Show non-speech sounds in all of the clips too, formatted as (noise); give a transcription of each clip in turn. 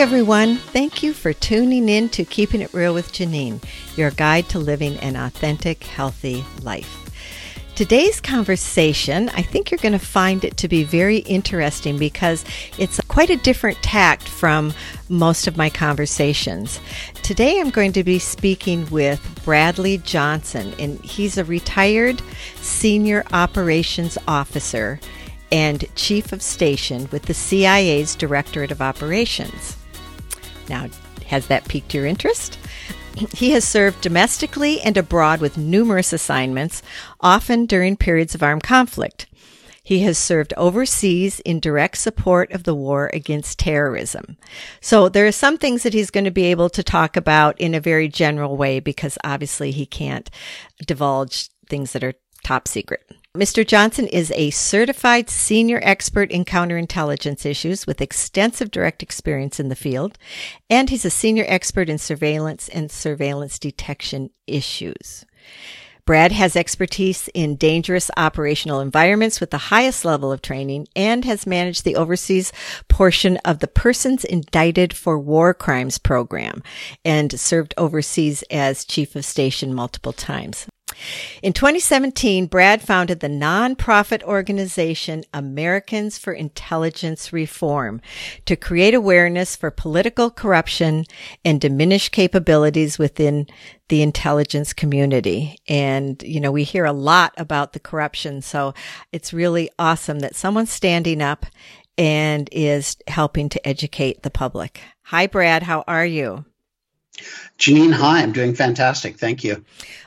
everyone. Thank you for tuning in to Keeping It Real with Janine, your guide to living an authentic, healthy life. Today's conversation, I think you're going to find it to be very interesting because it's quite a different tact from most of my conversations. Today I'm going to be speaking with Bradley Johnson, and he's a retired senior operations officer and chief of station with the CIA's Directorate of Operations. Now, has that piqued your interest? He has served domestically and abroad with numerous assignments, often during periods of armed conflict. He has served overseas in direct support of the war against terrorism. So there are some things that he's going to be able to talk about in a very general way because obviously he can't divulge things that are top secret. Mr. Johnson is a certified senior expert in counterintelligence issues with extensive direct experience in the field, and he's a senior expert in surveillance and surveillance detection issues. Brad has expertise in dangerous operational environments with the highest level of training and has managed the overseas portion of the Persons Indicted for War Crimes program and served overseas as chief of station multiple times. In 2017, Brad founded the nonprofit organization Americans for Intelligence Reform to create awareness for political corruption and diminish capabilities within the intelligence community. And, you know, we hear a lot about the corruption. So it's really awesome that someone's standing up and is helping to educate the public. Hi, Brad. How are you? Janine, hi, I'm doing fantastic. Thank you.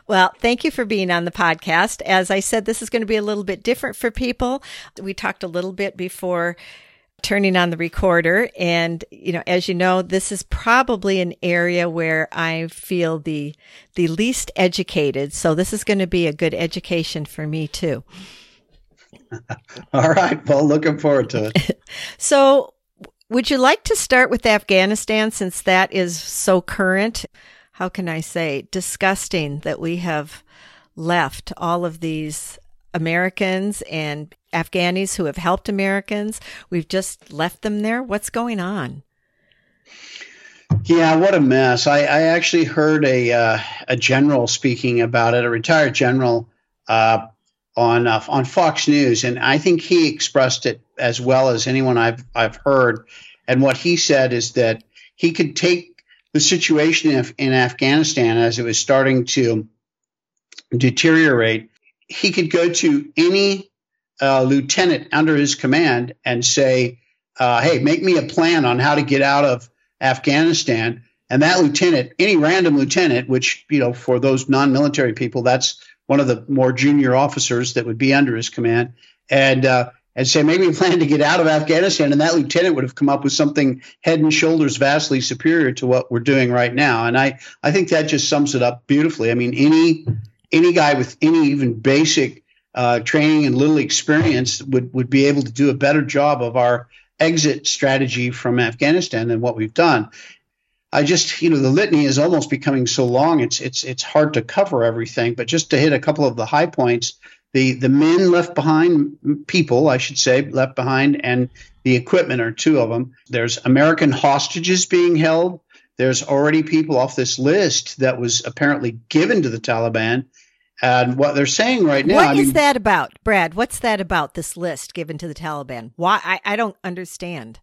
Well, thank you for being on the podcast. As I said, this is going to be a little bit different for people. We talked a little bit before turning on the recorder. And, you know, as you know, this is probably an area where I feel the, the least educated. So this is going to be a good education for me too. (laughs) All right. Well, looking forward to it. (laughs) so would you like to start with Afghanistan since that is so current? How can I say disgusting that we have left all of these Americans and Afghanis who have helped Americans. We've just left them there. What's going on? Yeah, what a mess. I, I actually heard a uh, a general speaking about it, a retired general uh, on uh, on Fox News, and I think he expressed it as well as anyone I've I've heard. And what he said is that he could take the situation in, in Afghanistan as it was starting to deteriorate. He could go to any uh, lieutenant under his command and say, uh, "Hey, make me a plan on how to get out of Afghanistan." And that lieutenant, any random lieutenant, which you know, for those non-military people, that's one of the more junior officers that would be under his command, and uh, and say maybe we plan to get out of Afghanistan, and that lieutenant would have come up with something head and shoulders vastly superior to what we're doing right now. And I I think that just sums it up beautifully. I mean, any any guy with any even basic uh, training and little experience would would be able to do a better job of our exit strategy from Afghanistan than what we've done. I just, you know, the litany is almost becoming so long. It's it's it's hard to cover everything. But just to hit a couple of the high points, the the men left behind, people I should say, left behind, and the equipment are two of them. There's American hostages being held. There's already people off this list that was apparently given to the Taliban. And what they're saying right now. What I is mean, that about, Brad? What's that about? This list given to the Taliban? Why? I, I don't understand.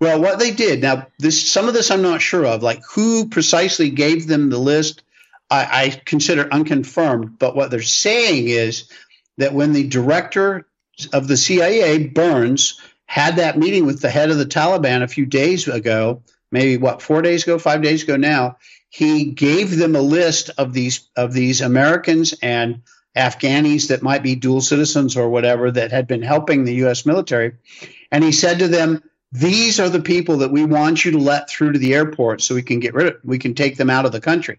Well, what they did now, this some of this I'm not sure of, like who precisely gave them the list. I, I consider unconfirmed, but what they're saying is that when the director of the CIA, Burns, had that meeting with the head of the Taliban a few days ago, maybe what four days ago, five days ago now, he gave them a list of these of these Americans and Afghanis that might be dual citizens or whatever that had been helping the U.S. military, and he said to them, these are the people that we want you to let through to the airport so we can get rid of we can take them out of the country.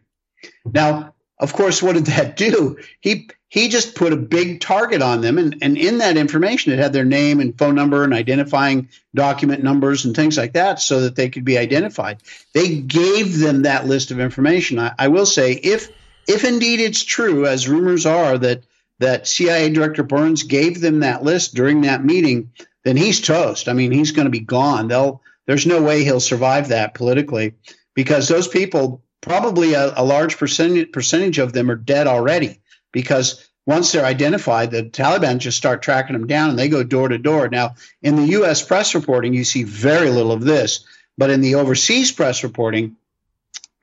Now, of course, what did that do? He he just put a big target on them and, and in that information it had their name and phone number and identifying document numbers and things like that so that they could be identified. They gave them that list of information. I, I will say if if indeed it's true, as rumors are, that that CIA Director Burns gave them that list during that meeting, then he's toast. I mean, he's going to be gone. They'll there's no way he'll survive that politically because those people, probably a, a large percentage, percentage of them are dead already because once they're identified, the Taliban just start tracking them down and they go door to door. Now, in the U.S. press reporting, you see very little of this, but in the overseas press reporting,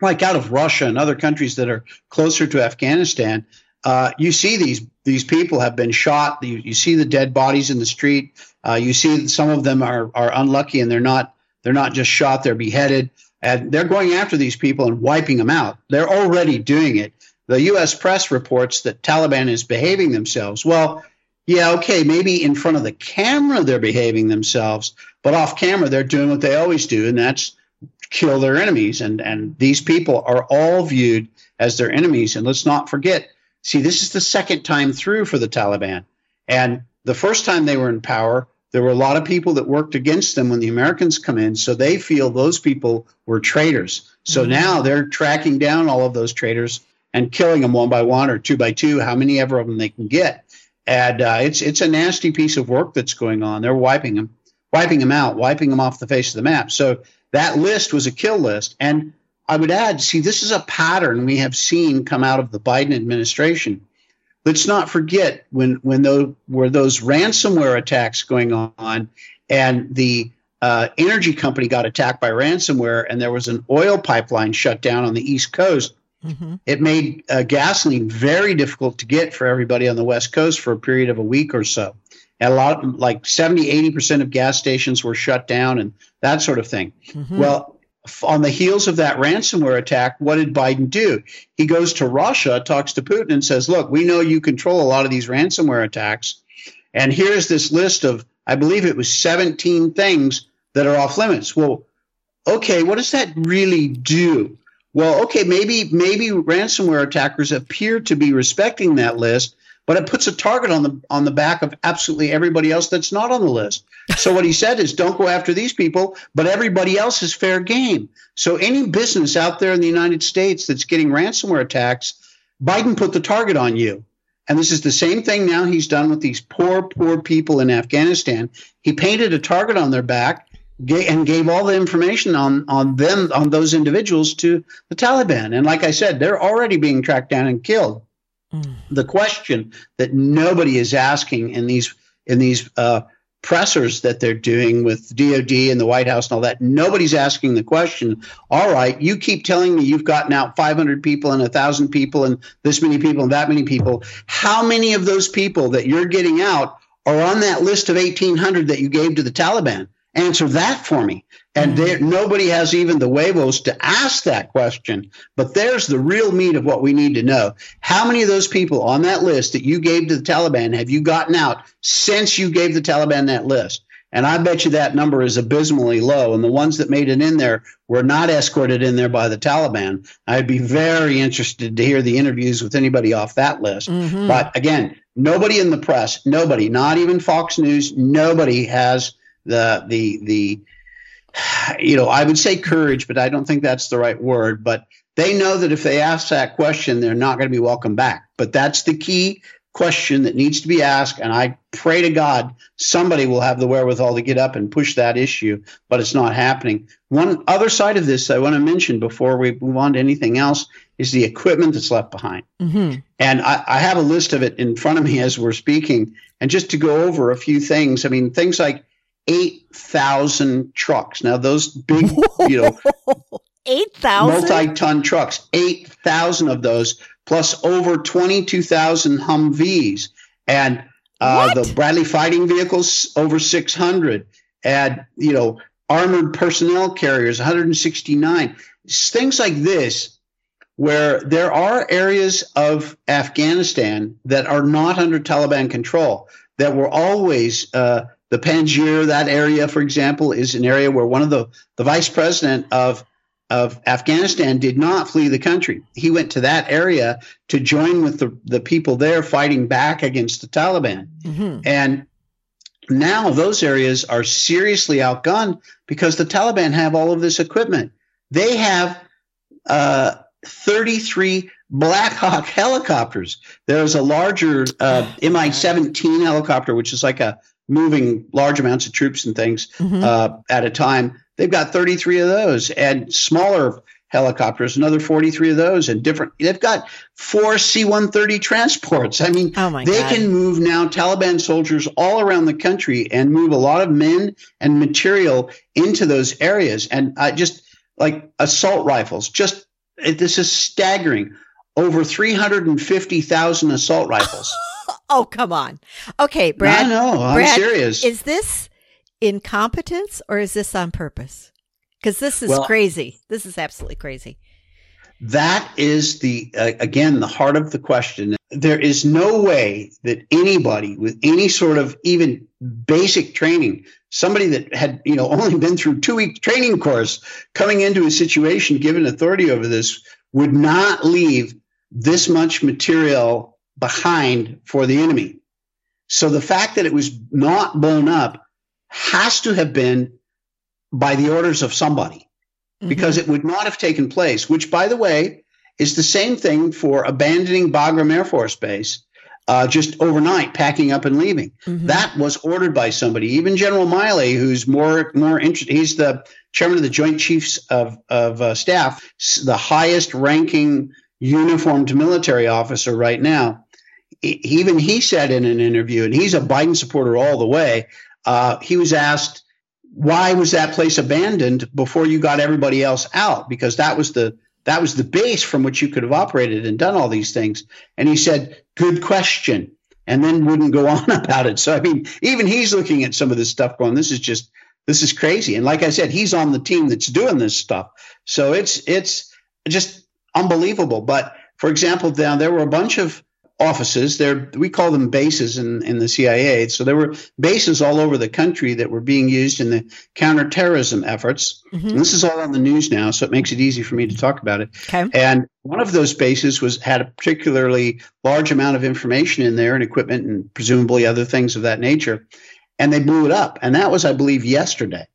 like out of Russia and other countries that are closer to Afghanistan, uh, you see these these people have been shot. You, you see the dead bodies in the street. Uh, you see some of them are are unlucky and they're not they're not just shot; they're beheaded, and they're going after these people and wiping them out. They're already doing it. The U.S. press reports that Taliban is behaving themselves. Well, yeah, okay, maybe in front of the camera they're behaving themselves, but off camera they're doing what they always do, and that's kill their enemies. And and these people are all viewed as their enemies. And let's not forget See, this is the second time through for the Taliban. And the first time they were in power, there were a lot of people that worked against them when the Americans come in. So they feel those people were traitors. So mm-hmm. now they're tracking down all of those traitors and killing them one by one or two by two, how many ever of them they can get. And uh, it's it's a nasty piece of work that's going on. They're wiping them, wiping them out, wiping them off the face of the map. So that list was a kill list. And I would add, see, this is a pattern we have seen come out of the Biden administration. Let's not forget when when those were those ransomware attacks going on, and the uh, energy company got attacked by ransomware, and there was an oil pipeline shut down on the East Coast. Mm-hmm. It made uh, gasoline very difficult to get for everybody on the West Coast for a period of a week or so. And a lot, of, like 70, 80% of gas stations were shut down and that sort of thing. Mm-hmm. Well, on the heels of that ransomware attack, what did Biden do? He goes to Russia, talks to Putin, and says, Look, we know you control a lot of these ransomware attacks. And here's this list of, I believe it was 17 things that are off limits. Well, okay, what does that really do? Well, okay, maybe maybe ransomware attackers appear to be respecting that list, but it puts a target on the on the back of absolutely everybody else that's not on the list. So what he said is don't go after these people, but everybody else is fair game. So any business out there in the United States that's getting ransomware attacks, Biden put the target on you. And this is the same thing now he's done with these poor, poor people in Afghanistan. He painted a target on their back and gave all the information on, on them, on those individuals to the Taliban. And like I said, they're already being tracked down and killed. The question that nobody is asking in these in these uh, pressers that they're doing with DOD and the White House and all that, nobody's asking the question. All right, you keep telling me you've gotten out 500 people and 1,000 people and this many people and that many people. How many of those people that you're getting out are on that list of 1,800 that you gave to the Taliban? Answer that for me. And mm-hmm. there, nobody has even the huevos to ask that question. But there's the real meat of what we need to know. How many of those people on that list that you gave to the Taliban have you gotten out since you gave the Taliban that list? And I bet you that number is abysmally low. And the ones that made it in there were not escorted in there by the Taliban. I'd be very interested to hear the interviews with anybody off that list. Mm-hmm. But again, nobody in the press, nobody, not even Fox News, nobody has the the the you know, I would say courage, but I don't think that's the right word. But they know that if they ask that question, they're not going to be welcome back. But that's the key question that needs to be asked. And I pray to God somebody will have the wherewithal to get up and push that issue, but it's not happening. One other side of this I want to mention before we move on to anything else is the equipment that's left behind. Mm-hmm. And I, I have a list of it in front of me as we're speaking. And just to go over a few things, I mean, things like 8,000 trucks. Now, those big, you know, (laughs) 8,000 multi ton trucks, 8,000 of those, plus over 22,000 Humvees. And uh, the Bradley fighting vehicles, over 600. And, you know, armored personnel carriers, 169. Things like this, where there are areas of Afghanistan that are not under Taliban control, that were always uh, the Panjshir, that area, for example, is an area where one of the, the vice president of of Afghanistan did not flee the country. He went to that area to join with the, the people there fighting back against the Taliban. Mm-hmm. And now those areas are seriously outgunned because the Taliban have all of this equipment. They have uh, 33 Black Hawk helicopters. There's a larger uh, (sighs) Mi 17 helicopter, which is like a moving large amounts of troops and things mm-hmm. uh, at a time. they've got 33 of those, and smaller helicopters, another 43 of those, and different. They've got four C-130 transports. I mean, oh they God. can move now Taliban soldiers all around the country and move a lot of men and material into those areas, and uh, just like assault rifles. Just it, this is staggering. Over 350,000 assault rifles. (laughs) oh, come on. Okay, Brad. I know. I'm Brad, serious. Is this incompetence or is this on purpose? Because this is Well- crazy. This is absolutely crazy. That is the uh, again the heart of the question. There is no way that anybody with any sort of even basic training, somebody that had you know only been through two week training course, coming into a situation given authority over this, would not leave this much material behind for the enemy. So the fact that it was not blown up has to have been by the orders of somebody because it would not have taken place, which, by the way, is the same thing for abandoning Bagram Air Force Base uh, just overnight, packing up and leaving. Mhm. That was ordered by somebody. Even General Milley, who's more more interested, he's the chairman of the Joint Chiefs of of uh, Staff, the highest ranking uniformed military officer right now. Even he said in an interview, and he's a Biden supporter all the way. Uh, he was asked why was that place abandoned before you got everybody else out? Because that was the that was the base from which you could have operated and done all these things. And he said good question. And then wouldn't go (laughs) on about it. So i mean even he's looking at some of this stuff going this is just this is crazy. And like i said he's on the team that's doing this stuff. So it's it's just unbelievable. But for example now there were a bunch of offices. There we call them bases in, in the cia so there were bases all over the country that were being used in the counterterrorism efforts. Mhm. and this is all on the news now so it makes it easy for me to talk about it. Okay. and one of those bases was had a particularly large amount of information in there and equipment and presumably other things of that nature. And they blew it up. And that was i believe yesterday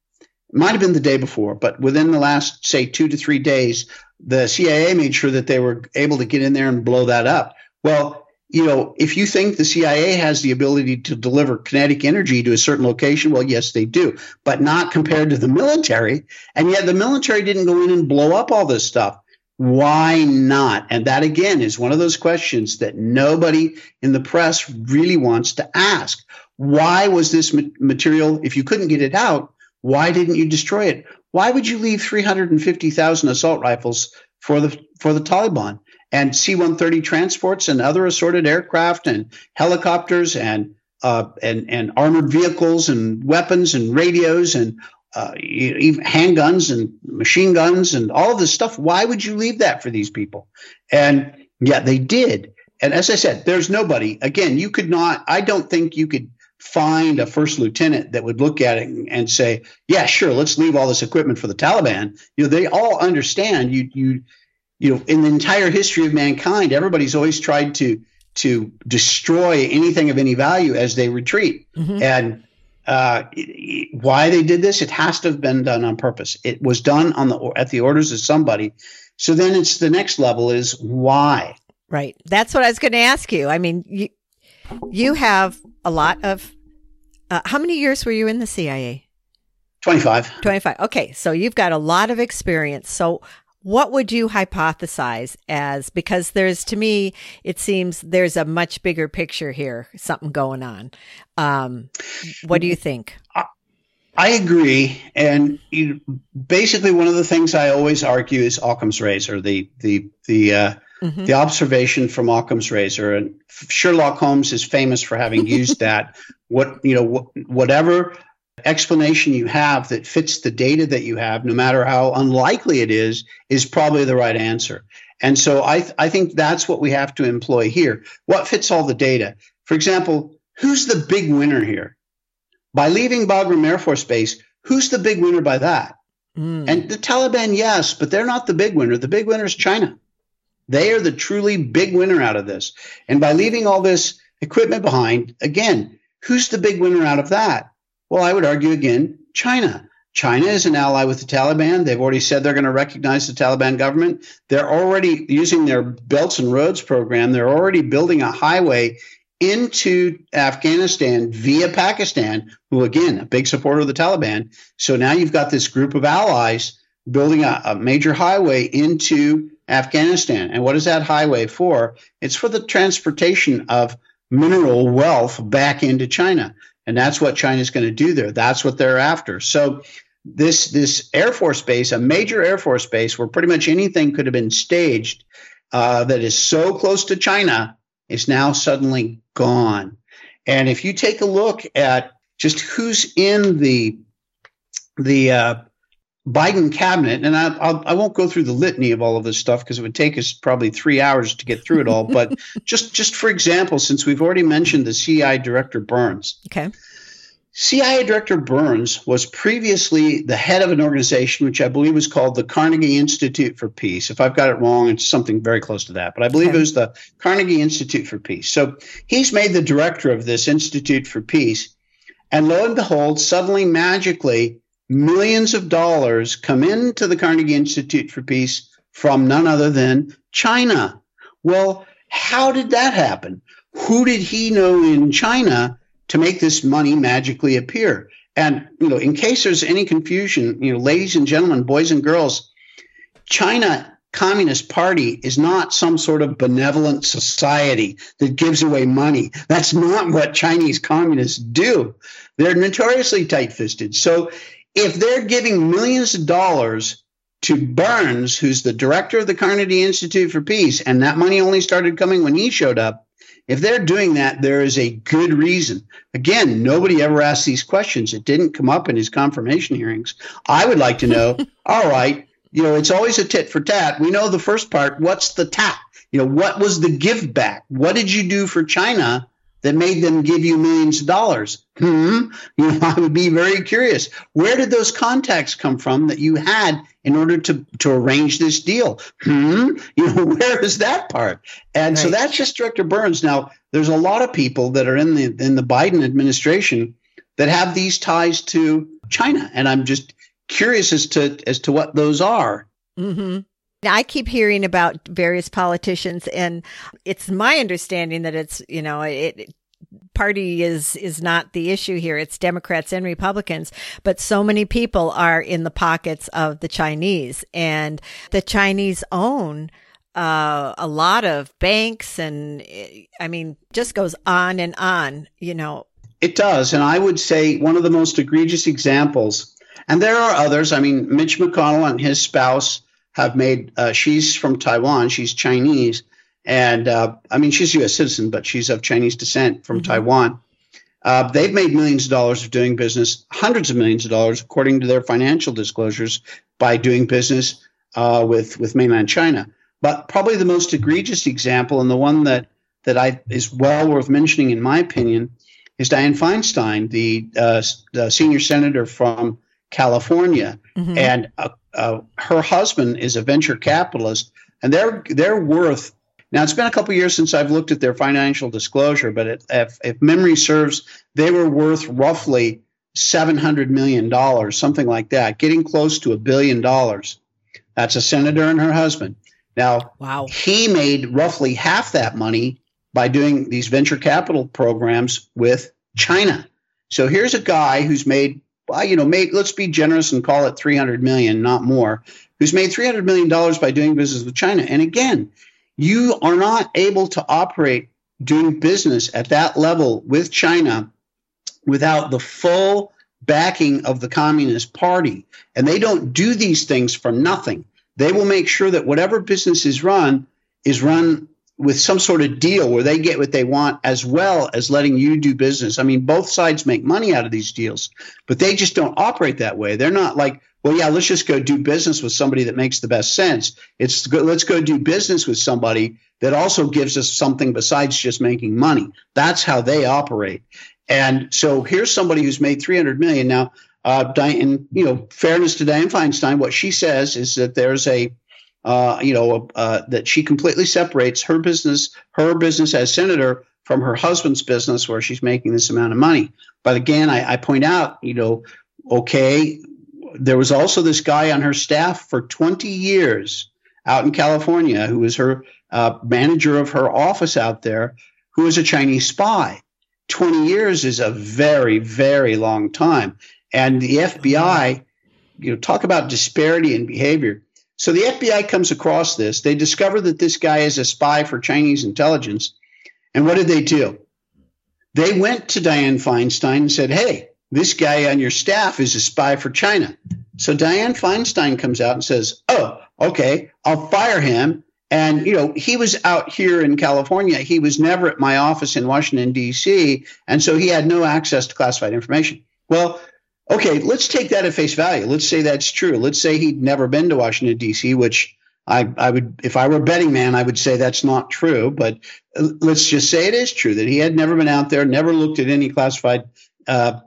might have been the day before but within the last say 2 to 3 days the CIA made sure that they were able to get in there and blow that up well you know, if you think the CIA has the ability to deliver kinetic energy to a certain location, well, yes, they do, but not compared to the military. And yet the military didn't go in and blow up all this stuff. Why not? And that again is one of those questions that nobody in the press really wants to ask. Why was this material, if you couldn't get it out, why didn't you destroy it? Why would you leave 350,000 assault rifles for the for the Taliban and C-130 transports and other assorted aircraft and helicopters and uh, and and armored vehicles and weapons and radios and uh, handguns and machine guns and all of this stuff. Why would you leave that for these people? And yet they did. And as I said, there's nobody. Again, you could not. I don't think you could find a first lieutenant that would look at it and say, "Yeah, sure, let's leave all this equipment for the Taliban." You know, they all understand. You you you know, in the entire history of mankind, everybody's always tried to to destroy anything of any value as they retreat. Mhm. And uh, why they did this, it has to have been done on purpose. It was done on the at the orders of somebody. So then it's the next level is why. Right. That's what I was going to ask you. I mean, you you have a lot of. Uh, how many years were you in the CIA? Twenty five. 25. Okay. So you've got a lot of experience. So what would you hypothesize as, because there's, to me, it seems there's a much bigger picture here, something going on. Um, what do you think? I agree, and you, basically one of the things I always argue is Occam's razor, the the the uh, Mhm. the observation from Occam's razor, and Sherlock Holmes is famous for having (laughs) used that. What you know, wh- whatever explanation you have that fits the data that you have, no matter how unlikely it is, is probably the right answer. And so I th- I think that's what we have to employ here. What fits all the data? For example, who's the big winner here? By leaving Bagram Air Force Base, who's the big winner by that? Mm. And the Taliban, yes, but they're not the big winner. The big winner is China. They are the truly big winner out of this. And by leaving all this equipment behind, again, who's the big winner out of that? Well, I would argue again, China. China is an ally with the Taliban. They've already said they're going to recognize the Taliban government. They're already using their Belts and Roads program. They're already building a highway into Afghanistan via Pakistan, who again, a big supporter of the Taliban. So now you've got this group of allies building a, a major highway into Afghanistan. And what is that highway for? It's for the transportation of mineral wealth back into China. And that's what China's going to do there. That's what they're after. So this this Air Force base, a major Air Force base where pretty much anything could have been staged uh, that is so close to China is now suddenly gone. And if you take a look at just who's in the the uh, Biden cabinet, and I, I'll, I will not go through the litany of all of this stuff because it would take us probably three hours to get through it all. But (laughs) just just for example, since we've already mentioned the CIA director Burns, okay, CIA Director Burns was previously the head of an organization which I believe was called the Carnegie Institute for Peace. If I've got it wrong, it's something very close to that, but I believe okay. it was the Carnegie Institute for Peace. So he's made the director of this Institute for Peace. And lo and behold, suddenly, magically, millions of dollars come into the Carnegie Institute for Peace from none other than China. Well, how did that happen? Who did he know in China? to make this money magically appear. And, you know, in case there's any confusion, you know, ladies and gentlemen, boys and girls, China Communist Party is not some sort of benevolent society that gives away money. That's not what Chinese communists do. They're notoriously tight fisted. So if they're giving millions of dollars to Burns, who's the director of the Carnegie Institute for Peace, and that money only started coming when he showed up, if they're doing that, there is a good reason. Again, nobody ever asked these questions. It didn't come up in his confirmation hearings. I would like to know, (laughs) all right, you know, it's always a tit for tat. We know the first part. What's the tat? You know, what was the give back? What did you do for China that made them give you millions of dollars? Hmm. You know, (laughs) I would be very curious. Where did those contacts come from that you had in order to to arrange this deal? Hmm. You know, (laughs) where is that part? And right. so that's just Director Burns. Now, there's a lot of people that are in the in the Biden administration that have these ties to China, and I'm just curious as to as to what those are. Mm-hmm. I keep hearing about various politicians, and it's my understanding that it's you know it party is is not the issue here. It's democrats and republicans but so many people are in the pockets of the chinese and the chinese own uh, a lot of banks and i mean just goes on and on you know. It does and i would say one of the most egregious examples and there are others i mean mitch mcconnell and his spouse have made. Uh, she's from Taiwan. She's Chinese, and uh, I mean she's a U.S. citizen, but she's of Chinese descent from mm-hmm. Taiwan. Uh, they've made millions of dollars of doing business, hundreds of millions of dollars, according to their financial disclosures, by doing business uh, with with mainland China. But probably the most egregious example, and the one that that I is well worth mentioning, in my opinion, is Dianne Feinstein, the, uh, the senior senator from California, mm-hmm. and uh, her husband is a venture capitalist, and they're they're worth. Now it's been a couple years since I've looked at their financial disclosure, but it, if, if memory serves, they were worth roughly seven hundred million dollars, something like that, getting close to a billion dollars. That's a senator and her husband. Now, wow. he made roughly half that money by doing these venture capital programs with China. So here's a guy who's made well, you know, made let's be generous and call it 300 million, not more, who's made 300 million dollars by doing business with China. And again, you are not able to operate doing business at that level with China without the full backing of the Communist Party. And they don't do these things for nothing. They will make sure that whatever business is run is run with some sort of deal where they get what they want as well as letting you do business. I mean, both sides make money out of these deals, but they just don't operate that way. They're not like, well, yeah, let's just go do business with somebody that makes the best sense. It's let's go do business with somebody that also gives us something besides just making money. That's how they operate. And so here's somebody who's made 300 million now. Uh, and you know, fairness to Dianne Feinstein, what she says is that there's a uh, you know, uh, that she completely separates her business, her business as senator, from her husband's business, where she's making this amount of money. But again, I, I point out, you know, okay, there was also this guy on her staff for 20 years out in California who was her uh, manager of her office out there, who was a Chinese spy. 20 years is a very, very long time. And the FBI, you know, talk about disparity in behavior. So the FBI comes across this. They discover that this guy is a spy for Chinese intelligence. And what did they do? They went to Dianne Feinstein and said, Hey, this guy on your staff is a spy for China. So Dianne Feinstein comes out and says, Oh, okay, I'll fire him. And, you know, he was out here in California. He was never at my office in Washington, D.C. And so he had no access to classified information. Well, okay, let's take that at face value. Let's say that's true. Let's say he'd never been to Washington, D.C., which I, I would, if I were a betting man, I would say that's not true. But uh, let's just say it is true that he had never been out there, never looked at any classified uh,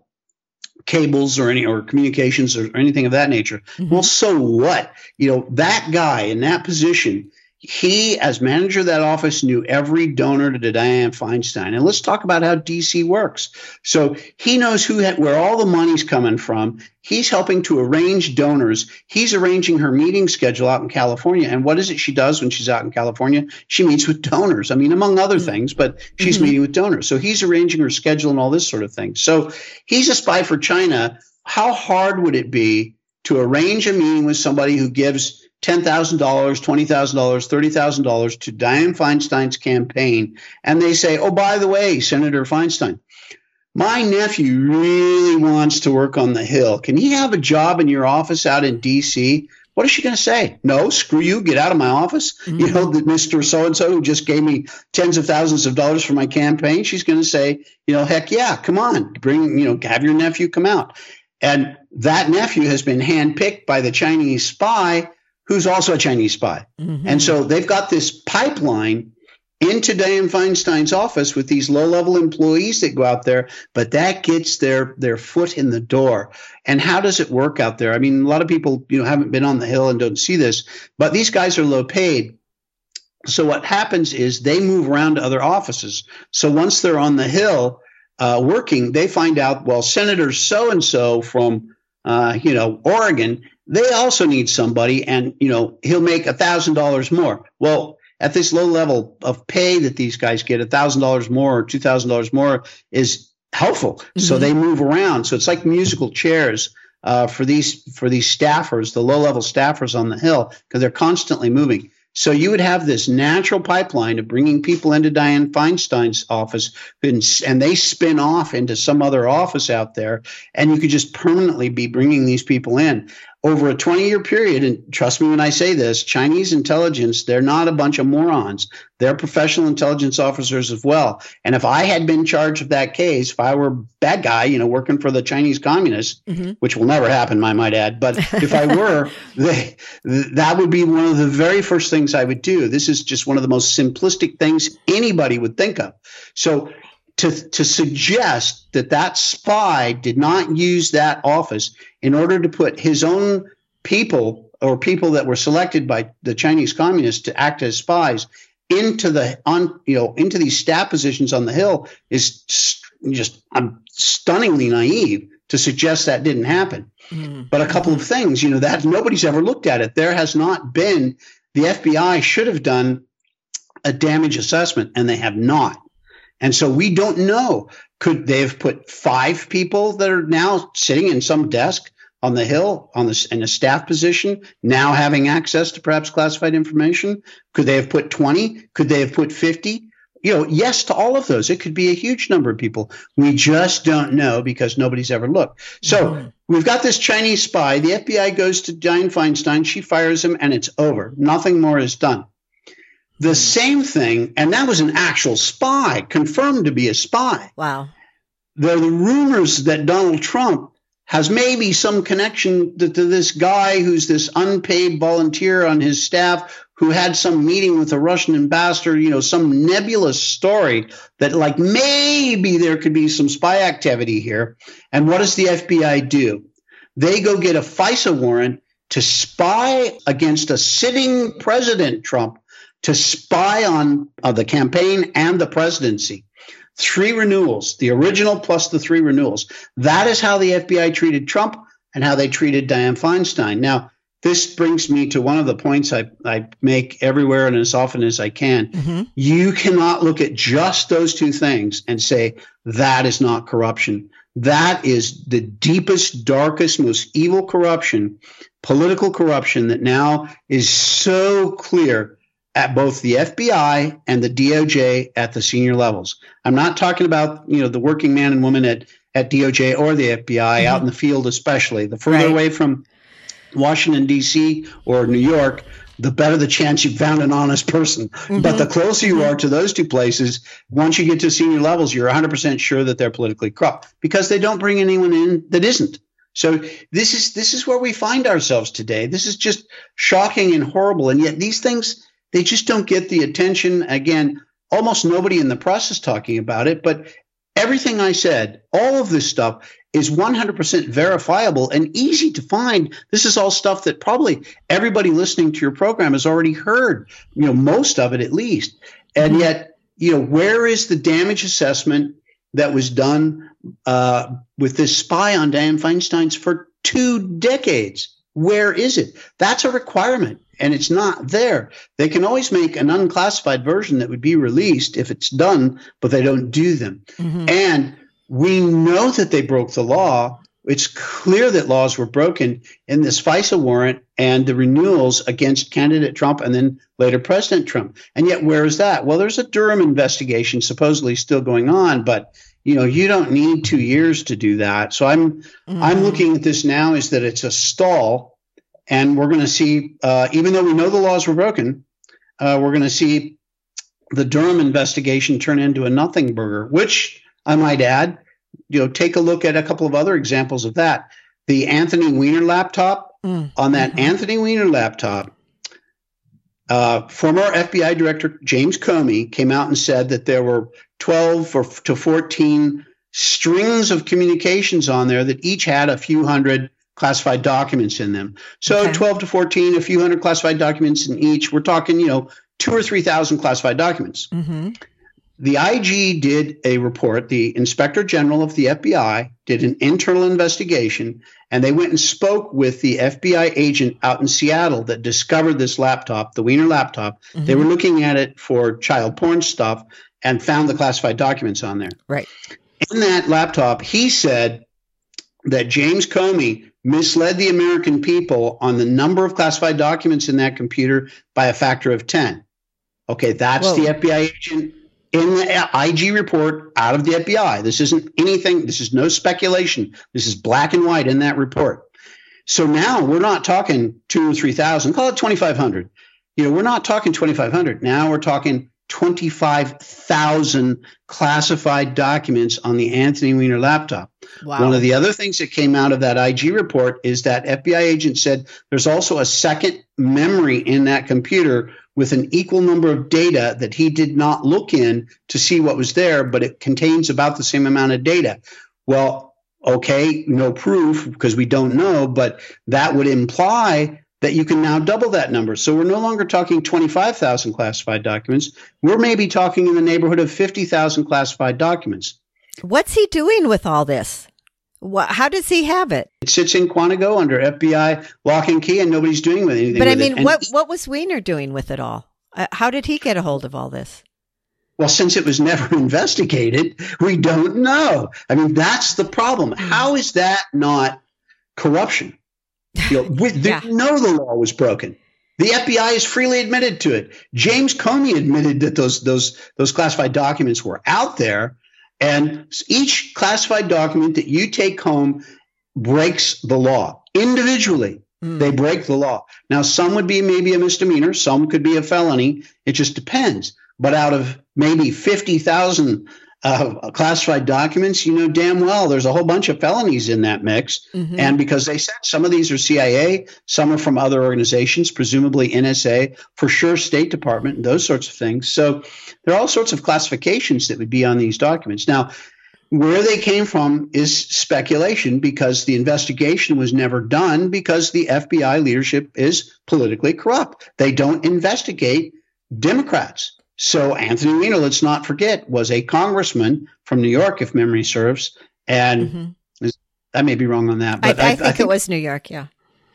cables or any or communications or anything of that nature. Mm-hmm. Well, so what? You know, that guy in that position he, as manager of that office, knew every donor to Dianne Feinstein. And let's talk about how DC works. So he knows who where all the money's coming from. He's helping to arrange donors. He's arranging her meeting schedule out in California. And what is it she does when she's out in California? She meets with donors. I mean, among other mm-hmm. things, but she's mm-hmm. meeting with donors. So he's arranging her schedule and all this sort of thing. So he's a spy for China. How hard would it be to arrange a meeting with somebody who gives $10,000, $20,000, $30,000 to Dianne Feinstein's campaign. And they say, oh, by the way, Senator Feinstein, my nephew really wants to work on the Hill. Can he have a job in your office out in D.C.? What is she going to say? No, screw you, get out of my office. Mm-hmm. You know, that Mr. So and so who just gave me tens of thousands of dollars for my campaign, she's going to say, you know, heck yeah, come on, bring, you know, have your nephew come out. And that nephew has been handpicked by the Chinese spy who's also a Chinese spy. Mm-hmm. And so they've got this pipeline into Dianne Feinstein's office with these low level employees that go out there, but that gets their their foot in the door. And how does it work out there? I mean, a lot of people, you know, haven't been on the hill and don't see this, but these guys are low paid. So what happens is they move around to other offices. So once they're on the hill uh, working, they find out, well, Senator so and so from uh, you know Oregon they also need somebody and you know he'll make a thousand dollars more. Well at this low level of pay that these guys get a thousand dollars more or two thousand dollars more is helpful. Mm-hmm. so they move around. So it's like musical chairs uh, for these for these staffers the low level staffers on the hill because they're constantly moving. So you would have this natural pipeline of bringing people into Dianne Feinstein's office, and they spin off into some other office out there, and you could just permanently be bringing these people in over a 20 year period, and trust me when I say this, Chinese intelligence, they're not a bunch of morons. They're professional intelligence officers as well. And if I had been charged of that case, if I were a bad guy, you know, working for the Chinese communists, mm-hmm. which will never happen, I might add, but if I (laughs) were, they, that would be one of the very first things I would do. This is just one of the most simplistic things anybody would think of. So to, to suggest that that spy did not use that office in order to put his own people or people that were selected by the Chinese communists to act as spies into the on you know into these staff positions on the hill is just I'm stunningly naive to suggest that didn't happen. Mm. But a couple of things, you know, that nobody's ever looked at it. There has not been the FBI should have done a damage assessment and they have not. And so we don't know. Could they have put five people that are now sitting in some desk on the Hill on this in a staff position, now having access to perhaps classified information? Could they have put 20? Could they have put 50? You know, yes to all of those. It could be a huge number of people. We just don't know because nobody's ever looked. So mm-hmm. we've got this Chinese spy. The FBI goes to Dianne Feinstein. She fires him, and it's over. Nothing more is done. The mm. same thing, and that was an actual spy, confirmed to be a spy. Wow. There are the rumors that Donald Trump has maybe some connection to, to, this guy who's this unpaid volunteer on his staff who had some meeting with a Russian ambassador, you know, some nebulous story that like maybe there could be some spy activity here. And what does the FBI do? They go get a FISA warrant to spy against a sitting president, Trump, to spy on uh, the campaign and the presidency. Three renewals, the original plus the three renewals. That is how the FBI treated Trump and how they treated Dianne Feinstein. Now, this brings me to one of the points I, I make everywhere and as often as I can. Mm-hmm. You cannot look at just those two things and say that is not corruption. That is the deepest, darkest, most evil corruption, political corruption that now is so clear at both the FBI and the DOJ at the senior levels. I'm not talking about, you know, the working man and woman at, at DOJ or the FBI mm-hmm. out in the field, especially. The further right. away from Washington, D.C. or New York, the better the chance you found an honest person. Mm-hmm. But the closer you are to those two places, once you get to senior levels, you're 100% sure that they're politically corrupt because they don't bring anyone in that isn't. So this is this is where we find ourselves today. This is just shocking and horrible, and yet these things they just don't get the attention. Again, almost nobody in the press is talking about it, but everything I said, all of this stuff is 100% verifiable and easy to find. This is all stuff that probably everybody listening to your program has already heard, you know, most of it at least. And mm-hmm. yet, you know, where is the damage assessment that was done uh, with this spy on Dianne Feinstein's for two decades? Where is it? That's a requirement and it's not there. They can always make an unclassified version that would be released if it's done, but they don't do them. Mm-hmm. And we know that they broke the law. It's clear that laws were broken in this FISA warrant and the renewals against candidate Trump and then later President Trump. And yet, where is that? Well, there's a Durham investigation supposedly still going on, but you know, you don't need two years to do that. So I'm mm-hmm. I'm looking at this now is that it's a stall, and we're going to see, uh, even though we know the laws were broken, uh, we're going to see the Durham investigation turn into a nothing burger, which I might add, you know, take a look at a couple of other examples of that. The Anthony Weiner laptop. Mm. On that mm-hmm. Anthony Weiner laptop, uh, former FBI Director James Comey came out and said that there were 12 or to 14 strings of communications on there that each had a few hundred classified documents in them. So okay. 12 to 14, a few hundred classified documents in each. We're talking, you know, two or 3,000 classified documents. Mm-hmm the IG did a report. The inspector general of the FBI did an internal investigation, and they went and spoke with the FBI agent out in Seattle that discovered this laptop, the Weiner laptop. Mm-hmm. They were looking at it for child porn stuff and found the classified documents on there. Right. In that laptop, he said that James Comey misled the American people on the number of classified documents in that computer by a factor of 10. Okay, that's Whoa. the FBI agent in the uh, IG report out of the FBI. This isn't anything, this is no speculation. This is black and white in that report. So now we're not talking two or 3,000, call it 2,500. You know, we're not talking 2,500. Now we're talking 25,000 classified documents on the Anthony Weiner laptop. Wow. One of the other things that came out of that IG report is that FBI agent said there's also a second memory in that computer with an equal number of data that he did not look in to see what was there, but it contains about the same amount of data. Well, okay, no proof because we don't know, but that would imply that you can now double that number. So we're no longer talking 25,000 classified documents. We're maybe talking in the neighborhood of 50,000 classified documents. What's he doing with all this? How does he have it? It sits in Quantico under FBI lock and key, and nobody's doing with anything. But with I mean, what what was Weiner doing with it all? Uh, how did he get a hold of all this? Well, since it was never (laughs) investigated, we don't know. I mean, that's the problem. Hmm. How is that not corruption? You know, we (laughs) yeah. know the law was broken. The FBI has freely admitted to it. James Comey admitted that those those those classified documents were out there, and each classified document that you take home breaks the law individually. Mm. They break the law. Now, some would be maybe a misdemeanor, some could be a felony. It just depends. But out of maybe 50,000 uh, classified documents, you know damn well there's a whole bunch of felonies in that mix. Mm-hmm. And because they said some of these are CIA, some are from other organizations, presumably NSA, for sure State Department, and those sorts of things. So there are all sorts of classifications that would be on these documents. Now, where they came from is speculation because the investigation was never done because the FBI leadership is politically corrupt. They don't investigate Democrats. So Anthony Weiner, let's not forget, was a congressman from New York, if memory serves, and mm-hmm. I may be wrong on that, but I, I, I, think, I think, it was New York. Yeah.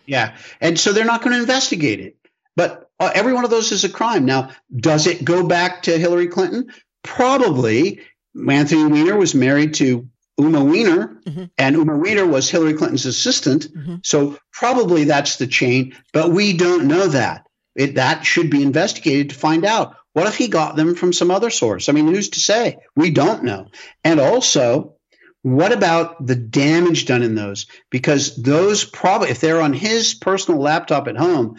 Yeah. And so they're not going to investigate it. But uh, every one of those is a crime. Now, does it go back to Hillary Clinton? Probably. Anthony Weiner was married to Huma Weiner, mm-hmm. and Huma Weiner was Hillary Clinton's assistant. Mm-hmm. So probably that's the chain, but we don't know that. It, that should be investigated to find out. What if he got them from some other source? I mean, who's to say? We don't know. And also, what about the damage done in those? Because those probably, if they're on his personal laptop at home,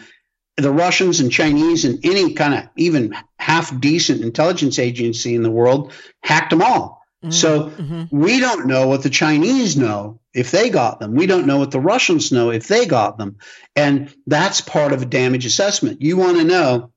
the Russians and Chinese and any kind of even half decent intelligence agency in the world hacked them all. Mm-hmm. So mm-hmm. we don't know what the Chinese know if they got them. We don't know what the Russians know if they got them. And that's part of a damage assessment. You want to know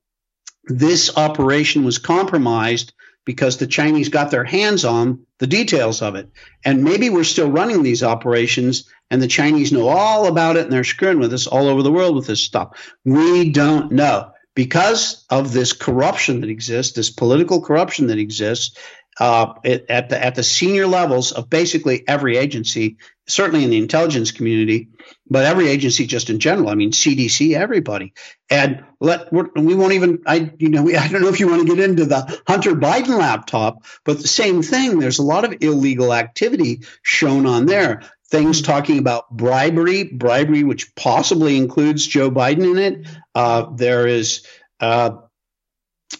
this operation was compromised because the Chinese got their hands on the details of it. And maybe we're still running these operations and the Chinese know all about it and they're screwing with us all over the world with this stuff. We don't know. Because of this corruption that exists, this political corruption that exists, uh, at the at the senior levels of basically every agency, certainly in the intelligence community, but every agency just in general. I mean, CDC, everybody, and let we won't even. I you know we, I don't know if you want to get into the Hunter Biden laptop, but the same thing. There's a lot of illegal activity shown on there. Things mm-hmm. talking about bribery, bribery which possibly includes Joe Biden in it. Uh, there is. Uh,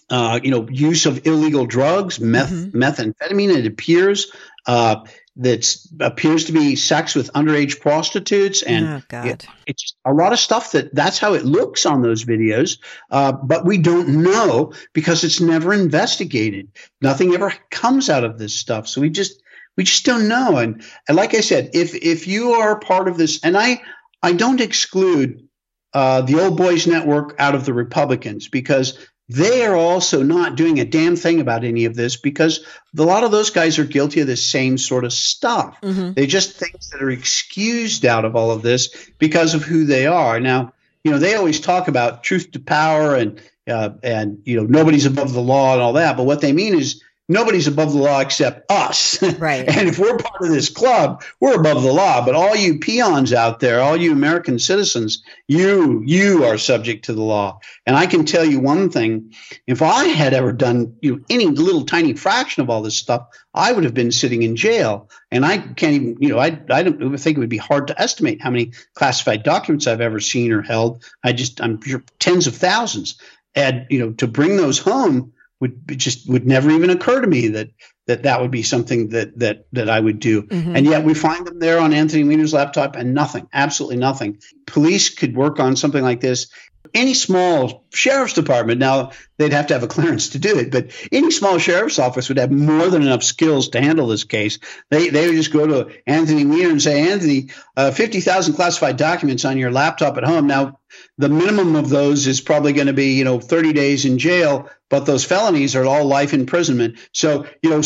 uh, you know, use of illegal drugs, meth, mm-hmm. methamphetamine. It appears uh, that appears to be sex with underage prostitutes, and oh, it, it's a lot of stuff that that's how it looks on those videos. Uh, but we don't know because it's never investigated. Nothing ever comes out of this stuff, so we just we just don't know. And, and like I said, if if you are part of this, and I I don't exclude uh, the old boys network out of the Republicans because they are also not doing a damn thing about any of this because a lot of those guys are guilty of the same sort of stuff. Mm-hmm. They just things that are excused out of all of this because of who they are. Now, you know, they always talk about truth to power and uh, and you know nobody's above the law and all that, but what they mean is nobody's above the law except us. (laughs) Right. and if we're part of this club, we're above the law. But all you peons out there, all you American citizens, you you are subject to the law. And I can tell you one thing: if I had ever done you know, any little tiny fraction of all this stuff, I would have been sitting in jail. And I can't even, you know, I I don't think it would be hard to estimate how many classified documents I've ever seen or held. I just I'm sure tens of thousands. And you know, to bring those home would just would never even occur to me that that that would be something that that that I would do. Mm-hmm. And yet we find them there on Anthony Weiner's laptop and nothing, absolutely nothing. Police could work on something like this. Any small sheriff's department, now they'd have to have a clearance to do it, but any small sheriff's office would have more than enough skills to handle this case. They they would just go to Anthony Weiner and say, Anthony, uh, fifty thousand classified documents on your laptop at home. Now the minimum of those is probably going to be you know 30 days in jail but those felonies are all life imprisonment so you know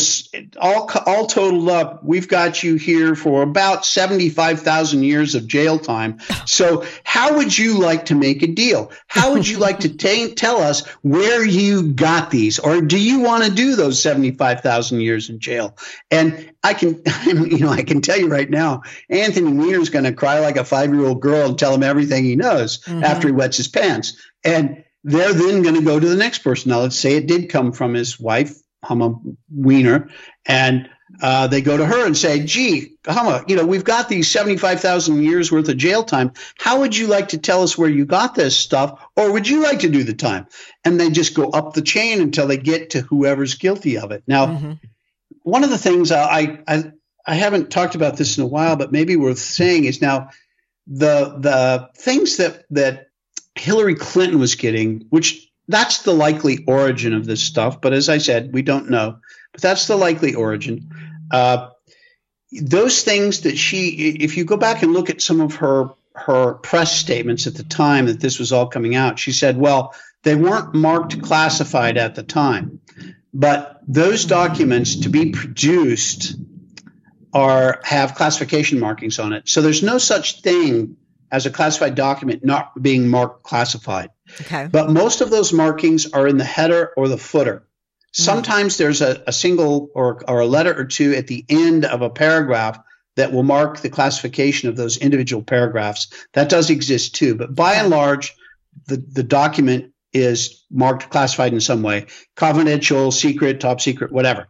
all all totaled up we've got you here for about 75,000 years of jail time so how would you like to make a deal how would you like to t- tell us where you got these or do you want to do those 75,000 years in jail and I can, (laughs) you know, I can tell you right now, Anthony Weiner's going to cry like a five-year-old girl and tell him everything he knows mm-hmm. after he wets his pants. And they're then going to go to the next person. Now, let's say it did come from his wife, Huma Weiner, and uh, they go to her and say, "Gee, Huma, you know, we've got these seventy-five thousand years worth of jail time. How would you like to tell us where you got this stuff, or would you like to do the time?" And they just go up the chain until they get to whoever's guilty of it. Now. Mm-hmm one of the things I, I I haven't talked about this in a while, but maybe worth saying is now the the things that that Hillary Clinton was getting, which that's the likely origin of this stuff. But as I said, we don't know. But that's the likely origin. Uh, those things that she, if you go back and look at some of her her press statements at the time that this was all coming out, she said, "Well, they weren't marked classified at the time." But those documents to be produced are have classification markings on it. So there's no such thing as a classified document not being marked classified. Okay. But most of those markings are in the header or the footer. Sometimes there's a, a single or, or a letter or two at the end of a paragraph that will mark the classification of those individual paragraphs. That does exist too, but by and large, the, the document is marked classified in some way confidential, secret, top secret, whatever.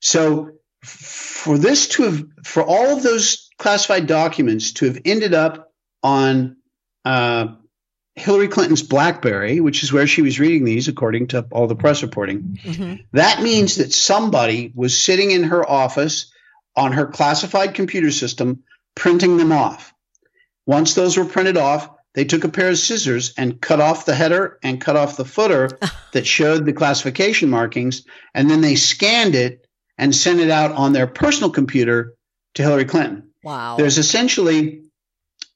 So for this to have, for all of those classified documents to have ended up on uh, Hillary Clinton's Blackberry, which is where she was reading these, according to all the press reporting, mm-hmm. that means that somebody was sitting in her office on her classified computer system printing them off. Once those were printed off, they took a pair of scissors and cut off the header and cut off the footer (laughs) that showed the classification markings, and then they scanned it and sent it out on their personal computer to Hillary Clinton. Wow. There's essentially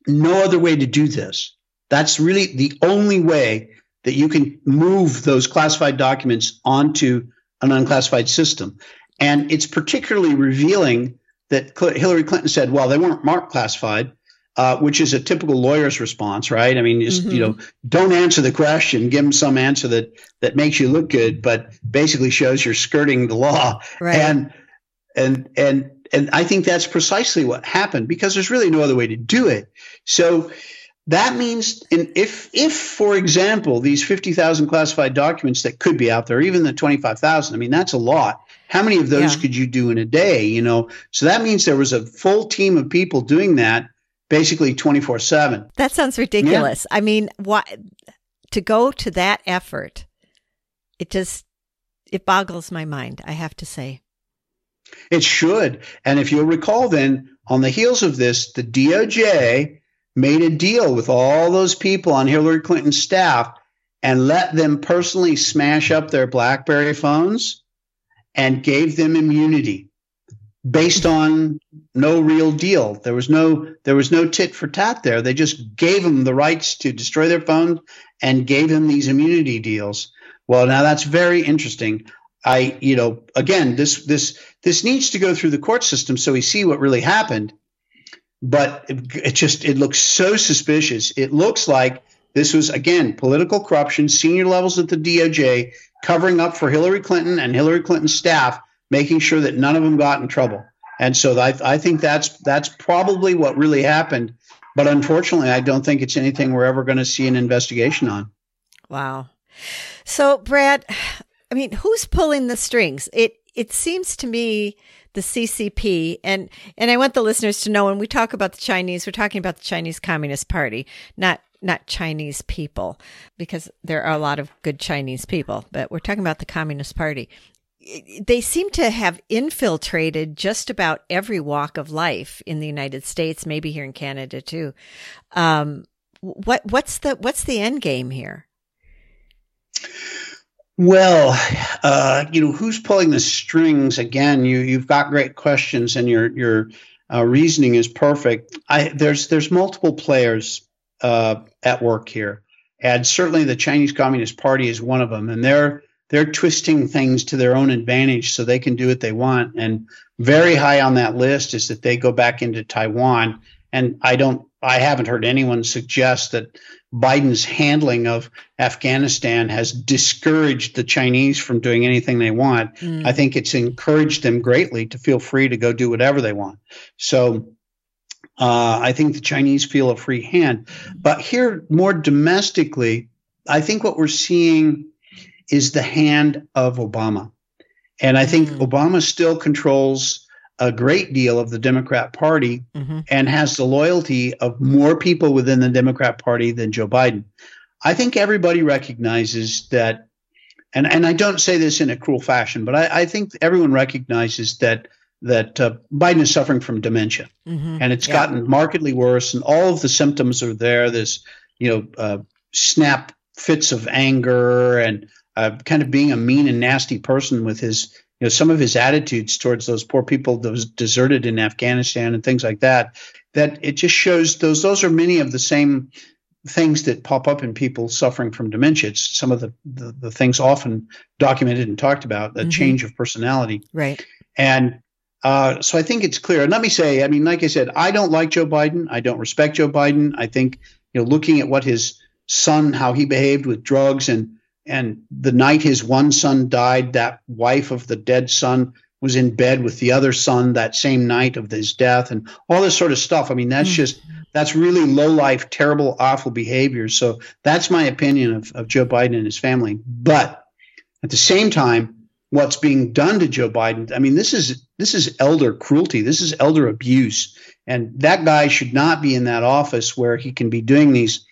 no other way to do this. That's really the only way that you can move those classified documents onto an unclassified system. And it's particularly revealing that Hillary Clinton said, well, they weren't marked classified, uh, which is a typical lawyer's response, right? I mean, just, mm-hmm. you know, don't answer the question, give them some answer that, that makes you look good, but basically shows you're skirting the law. Right. And, and, and, and I think that's precisely what happened because there's really no other way to do it. So, that means in, if if for example these 50,000 classified documents that could be out there even the 25,000 I mean that's a lot. How many of those yeah. could you do in a day you know? So that means there was a full team of people doing that basically 24/7 that sounds ridiculous. Yeah. I mean why to go to that effort it just it boggles my mind I have to say. It should. And if you'll recall then on the heels of this the DOJ made a deal with all those people on Hillary Clinton's staff and let them personally smash up their BlackBerry phones and gave them immunity based on no real deal. There was no there was no tit for tat there. They just gave them the rights to destroy their phones and gave them these immunity deals. Well, now that's very interesting. I, you know, again, this this this needs to go through the court system so we see what really happened but it, it just it looks so suspicious. It looks like this was again political corruption, senior levels at the DOJ covering up for Hillary Clinton and Hillary Clinton's staff, making sure that none of them got in trouble. And so I, I think that's that's probably what really happened. But unfortunately, I don't think it's anything we're ever going to see an investigation on. Wow. So, Brad, I mean, who's pulling the strings? It it seems to me the CCP, and and I want the listeners to know when we talk about the Chinese, we're talking about the Chinese Communist Party, not not Chinese people, because there are a lot of good Chinese people, but we're talking about the Communist Party. They seem to have infiltrated just about every walk of life in the United States, maybe here in Canada too. Um, what what's the what's the end game here? Well, uh, you know, who's pulling the strings? Again, you you've got great questions, and your your uh, reasoning is perfect. I there's there's multiple players uh, at work here, and certainly the Chinese Communist Party is one of them, and they're they're twisting things to their own advantage so they can do what they want. And very high on that list is that they go back into Taiwan. And I don't, I haven't heard anyone suggest that Biden's handling of Afghanistan has discouraged the Chinese from doing anything they want. Mm. I think it's encouraged them greatly to feel free to go do whatever they want. So uh, I think the Chinese feel a free hand. But here, more domestically, I think what we're seeing is the hand of Obama. And I think mm. Obama still controls a great deal of the Democrat Party mm-hmm. and has the loyalty of more people within the Democrat Party than Joe Biden. I think everybody recognizes that, and, and I don't say this in a cruel fashion, but I, I think everyone recognizes that that uh, Biden is suffering from dementia, mm-hmm. and it's yeah. gotten markedly worse, and all of the symptoms are there. This, you know, uh, snap fits of anger and uh, kind of being a mean and nasty person with his you know some of his attitudes towards those poor people that was deserted in Afghanistan and things like that that it just shows those those are many of the same things that pop up in people suffering from dementia it's some of the the, the things often documented and talked about a mm-hmm. change of personality right and uh, so I think it's clear. And let me say, I mean, like I said, I don't like Joe Biden. I don't respect Joe Biden. I think, you know, looking at what his son, how he behaved with drugs and and the night his one son died, that wife of the dead son was in bed with the other son that same night of his death and all this sort of stuff. I mean, that's mm-hmm. just that's really low life, terrible, awful behavior. So that's my opinion of, of Joe Biden and his family. But at the same time, what's being done to Joe Biden, I mean, this is this is elder cruelty. This is elder abuse. And that guy should not be in that office where he can be doing these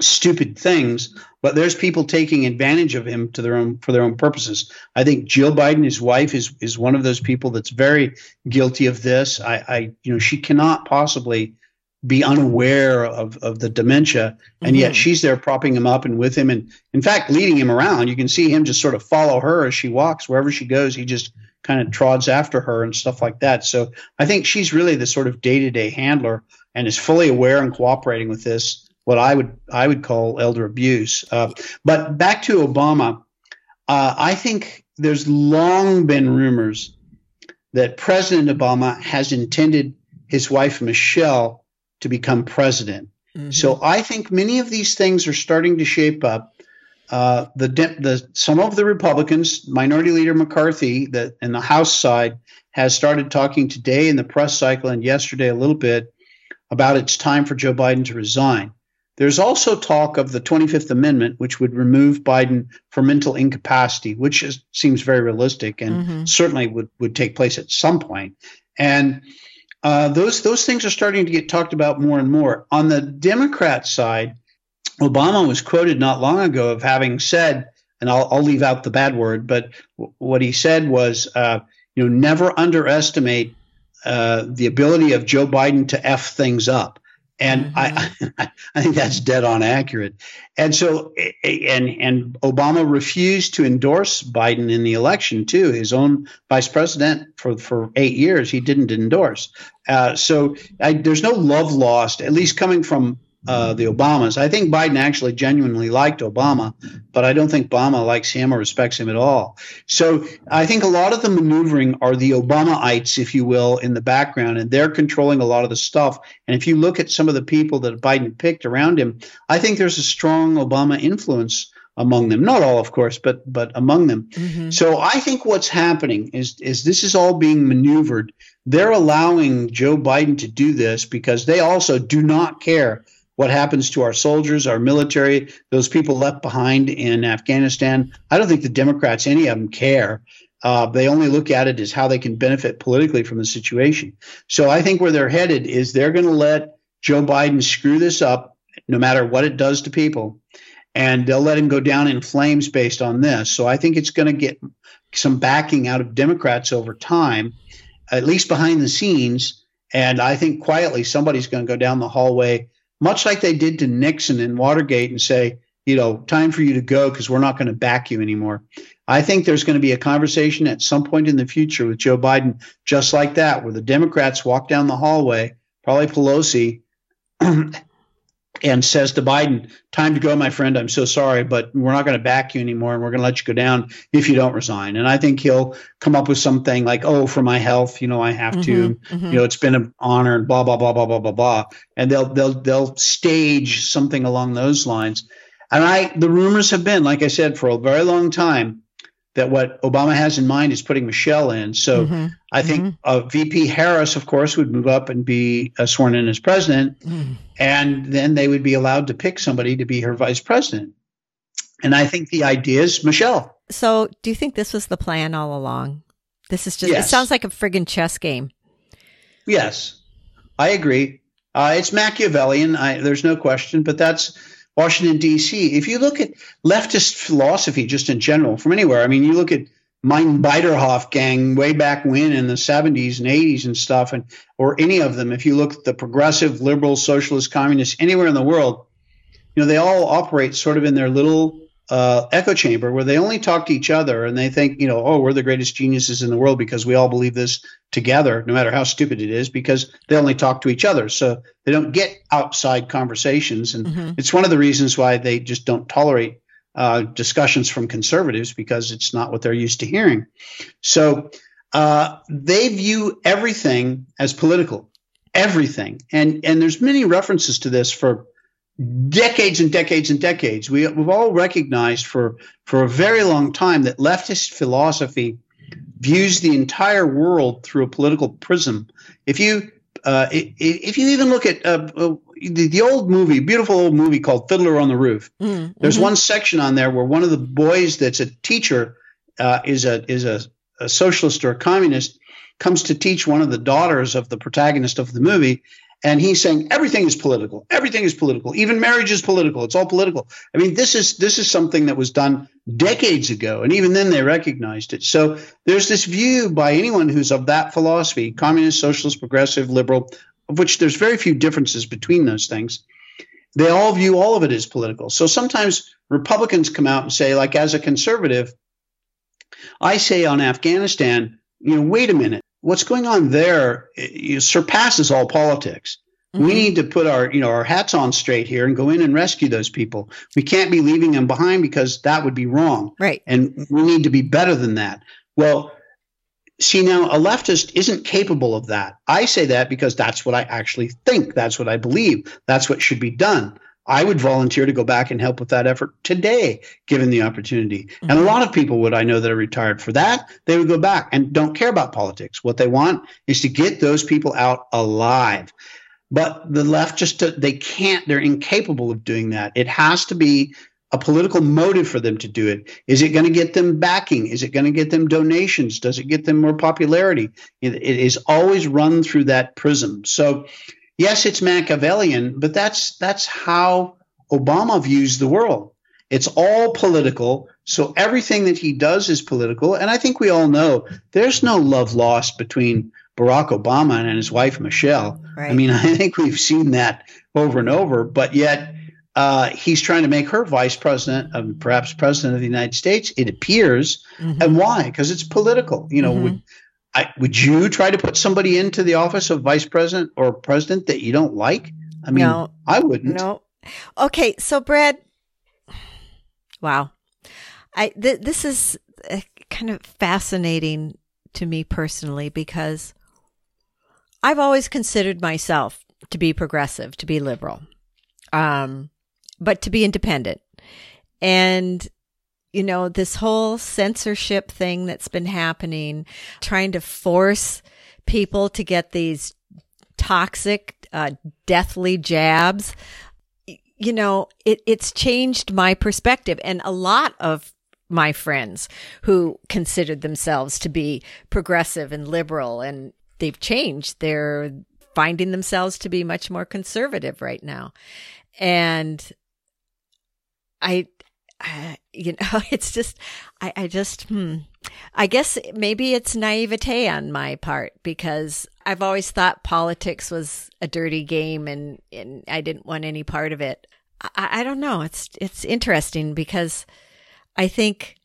stupid things, but there's people taking advantage of him to their own for their own purposes. I think Jill Biden, his wife, is is one of those people that's very guilty of this. I, I you know, she cannot possibly be unaware of, of the dementia and mm-hmm. yet she's there propping him up and with him and in fact leading him around you can see him just sort of follow her as she walks wherever she goes he just kind of trods after her and stuff like that so i think she's really the sort of day-to-day handler and is fully aware and cooperating with this what i would i would call elder abuse uh, but back to obama uh, i think there's long been rumors that president obama has intended his wife michelle to become president. Mm-hmm. So I think many of these things are starting to shape up. Uh, the, the some of the Republicans, Minority Leader McCarthy, that in the House side has started talking today in the press cycle and yesterday a little bit about it's time for Joe Biden to resign. There's also talk of the 25th Amendment, which would remove Biden for mental incapacity, which is, seems very realistic and mm-hmm. certainly would, would take place at some point. And uh, those those things are starting to get talked about more and more. On the Democrat side, Obama was quoted not long ago of having said, and I'll, I'll leave out the bad word, but w- what he said was, uh, you know, never underestimate uh, the ability of Joe Biden to f things up. And mm-hmm. I, (laughs) I think that's dead on accurate. And so, and and Obama refused to endorse Biden in the election too. His own vice president for for eight years, he didn't endorse. Uh, so I, there's no love lost, at least coming from uh, the Obamas. I think Biden actually genuinely liked Obama, but I don't think Obama likes him or respects him at all. So I think a lot of the maneuvering are the Obamaites, if you will, in the background, and they're controlling a lot of the stuff. And if you look at some of the people that Biden picked around him, I think there's a strong Obama influence among them. Not all, of course, but but among them. Mm-hmm. So I think what's happening is is this is all being maneuvered. They're allowing Joe Biden to do this because they also do not care what happens to our soldiers, our military, those people left behind in Afghanistan. I don't think the Democrats, any of them, care. Uh, they only look at it as how they can benefit politically from the situation. So I think where they're headed is they're going to let Joe Biden screw this up, no matter what it does to people, and they'll let him go down in flames based on this. So I think it's going to get some backing out of Democrats over time, at least behind the scenes. And I think quietly somebody's going to go down the hallway much like they did to Nixon in Watergate and say, you know, time for you to go because we're not going to back you anymore. I think there's going to be a conversation at some point in the future with Joe Biden, just like that, where the Democrats walk down the hallway, probably Pelosi, (clears throat) and says to Biden, Time to go, my friend. I'm so sorry, but we're not going to back you anymore and we're going to let you go down if you don't resign. And I think he'll come up with something like, Oh, for my health, you know, I have mm-hmm, to, mm-hmm. you know, it's been an honor and blah, blah, blah, blah, blah, blah, blah. And they'll, they'll, they'll stage something along those lines. And I, the rumors have been, like I said, for a very long time, that what Obama has in mind is putting Michelle in. So mm-hmm. I think mm-hmm. uh, VP Harris, of course, would move up and be uh, sworn in as president, mm. and then they would be allowed to pick somebody to be her vice president. And I think the idea is Michelle. So do you think this was the plan all along? This is just, yes. it sounds like a friggin' chess game. Yes, I agree. Uh, it's Machiavellian. I, there's no question, but that's Washington, D.C. If you look at leftist philosophy just in general from anywhere, I mean, you look at Mein Beiderhof gang way back when in the 70s and 80s and stuff, and or any of them, if you look at the progressive, liberal, socialist, communists anywhere in the world, you know, they all operate sort of in their little uh, echo chamber where they only talk to each other and they think, you know, oh, we're the greatest geniuses in the world because we all believe this together, no matter how stupid it is, because they only talk to each other. So they don't get outside conversations. And mm-hmm. it's one of the reasons why they just don't tolerate uh, discussions from conservatives because it's not what they're used to hearing. So uh, they view everything as political, everything. And, and there's many references to this for decades and decades and decades. We, have all recognized for, for a very long time that leftist philosophy views the entire world through a political prism. If you uh, if you even look at uh, uh, the, the, old movie, beautiful old movie called Fiddler on the Roof, mm, there's mm-hmm. one section on there where one of the boys that's a teacher uh, is a is a, a socialist or a communist comes to teach one of the daughters of the protagonist of the movie, and he's saying everything is political. Everything is political. Even marriage is political. It's all political. I mean this is this is something that was done decades ago and even then they recognized it. So there's this view by anyone who's of that philosophy communist socialist progressive liberal of which there's very few differences between those things they all view all of it as political. So sometimes republicans come out and say like as a conservative i say on afghanistan you know wait a minute what's going on there surpasses all politics. Mm-hmm. We need to put our, you know, our hats on straight here and go in and rescue those people. We can't be leaving them behind because that would be wrong. Right. And we need to be better than that. Well, see now a leftist isn't capable of that. I say that because that's what I actually think. That's what I believe. That's what should be done. I would volunteer to go back and help with that effort today, given the opportunity. Mm-hmm. And a mm-hmm. lot of people would I know that are retired for that. They would go back and don't care about politics. What they want is to get those people out alive. But the left just they can't. They're incapable of doing that. It has to be a political motive for them to do it. Is it going to get them backing? Is it going to get them donations? Does it get them more popularity? it is always run through that prism. So yes, it's Machiavellian, but that's that's how Obama views the world. It's all political. So everything that he does is political. And I think we all know there's no love lost between Barack Obama and his wife, Michelle. Right. I mean, (laughs) I think we've seen that over and over, but yet uh, he's trying to make her vice president, um, perhaps president of the United States. It appears. Mm-hmm. And why? Because it's political. You know, mm-hmm. I, would you try to put somebody into the office of vice president or president that you don't like? I mean, no, I wouldn't. No. Okay, so Brad, wow, I th- this is uh, kind of fascinating to me personally because I've always considered myself to be progressive, to be liberal, um, but to be independent, and you know, this whole censorship thing that's been happening, trying to force people to get these toxic, uh, deathly jabs. You know, it, it's changed my perspective. And a lot of my friends who considered themselves to be progressive and liberal and they've changed. They're finding themselves to be much more conservative right now. And I, you know, (laughs) it's just, I, I just, hmm. I guess maybe it's naivete on my part because I've always thought politics was a dirty game and, and I didn't want any part of it. I, I don't know. It's, it's interesting because I think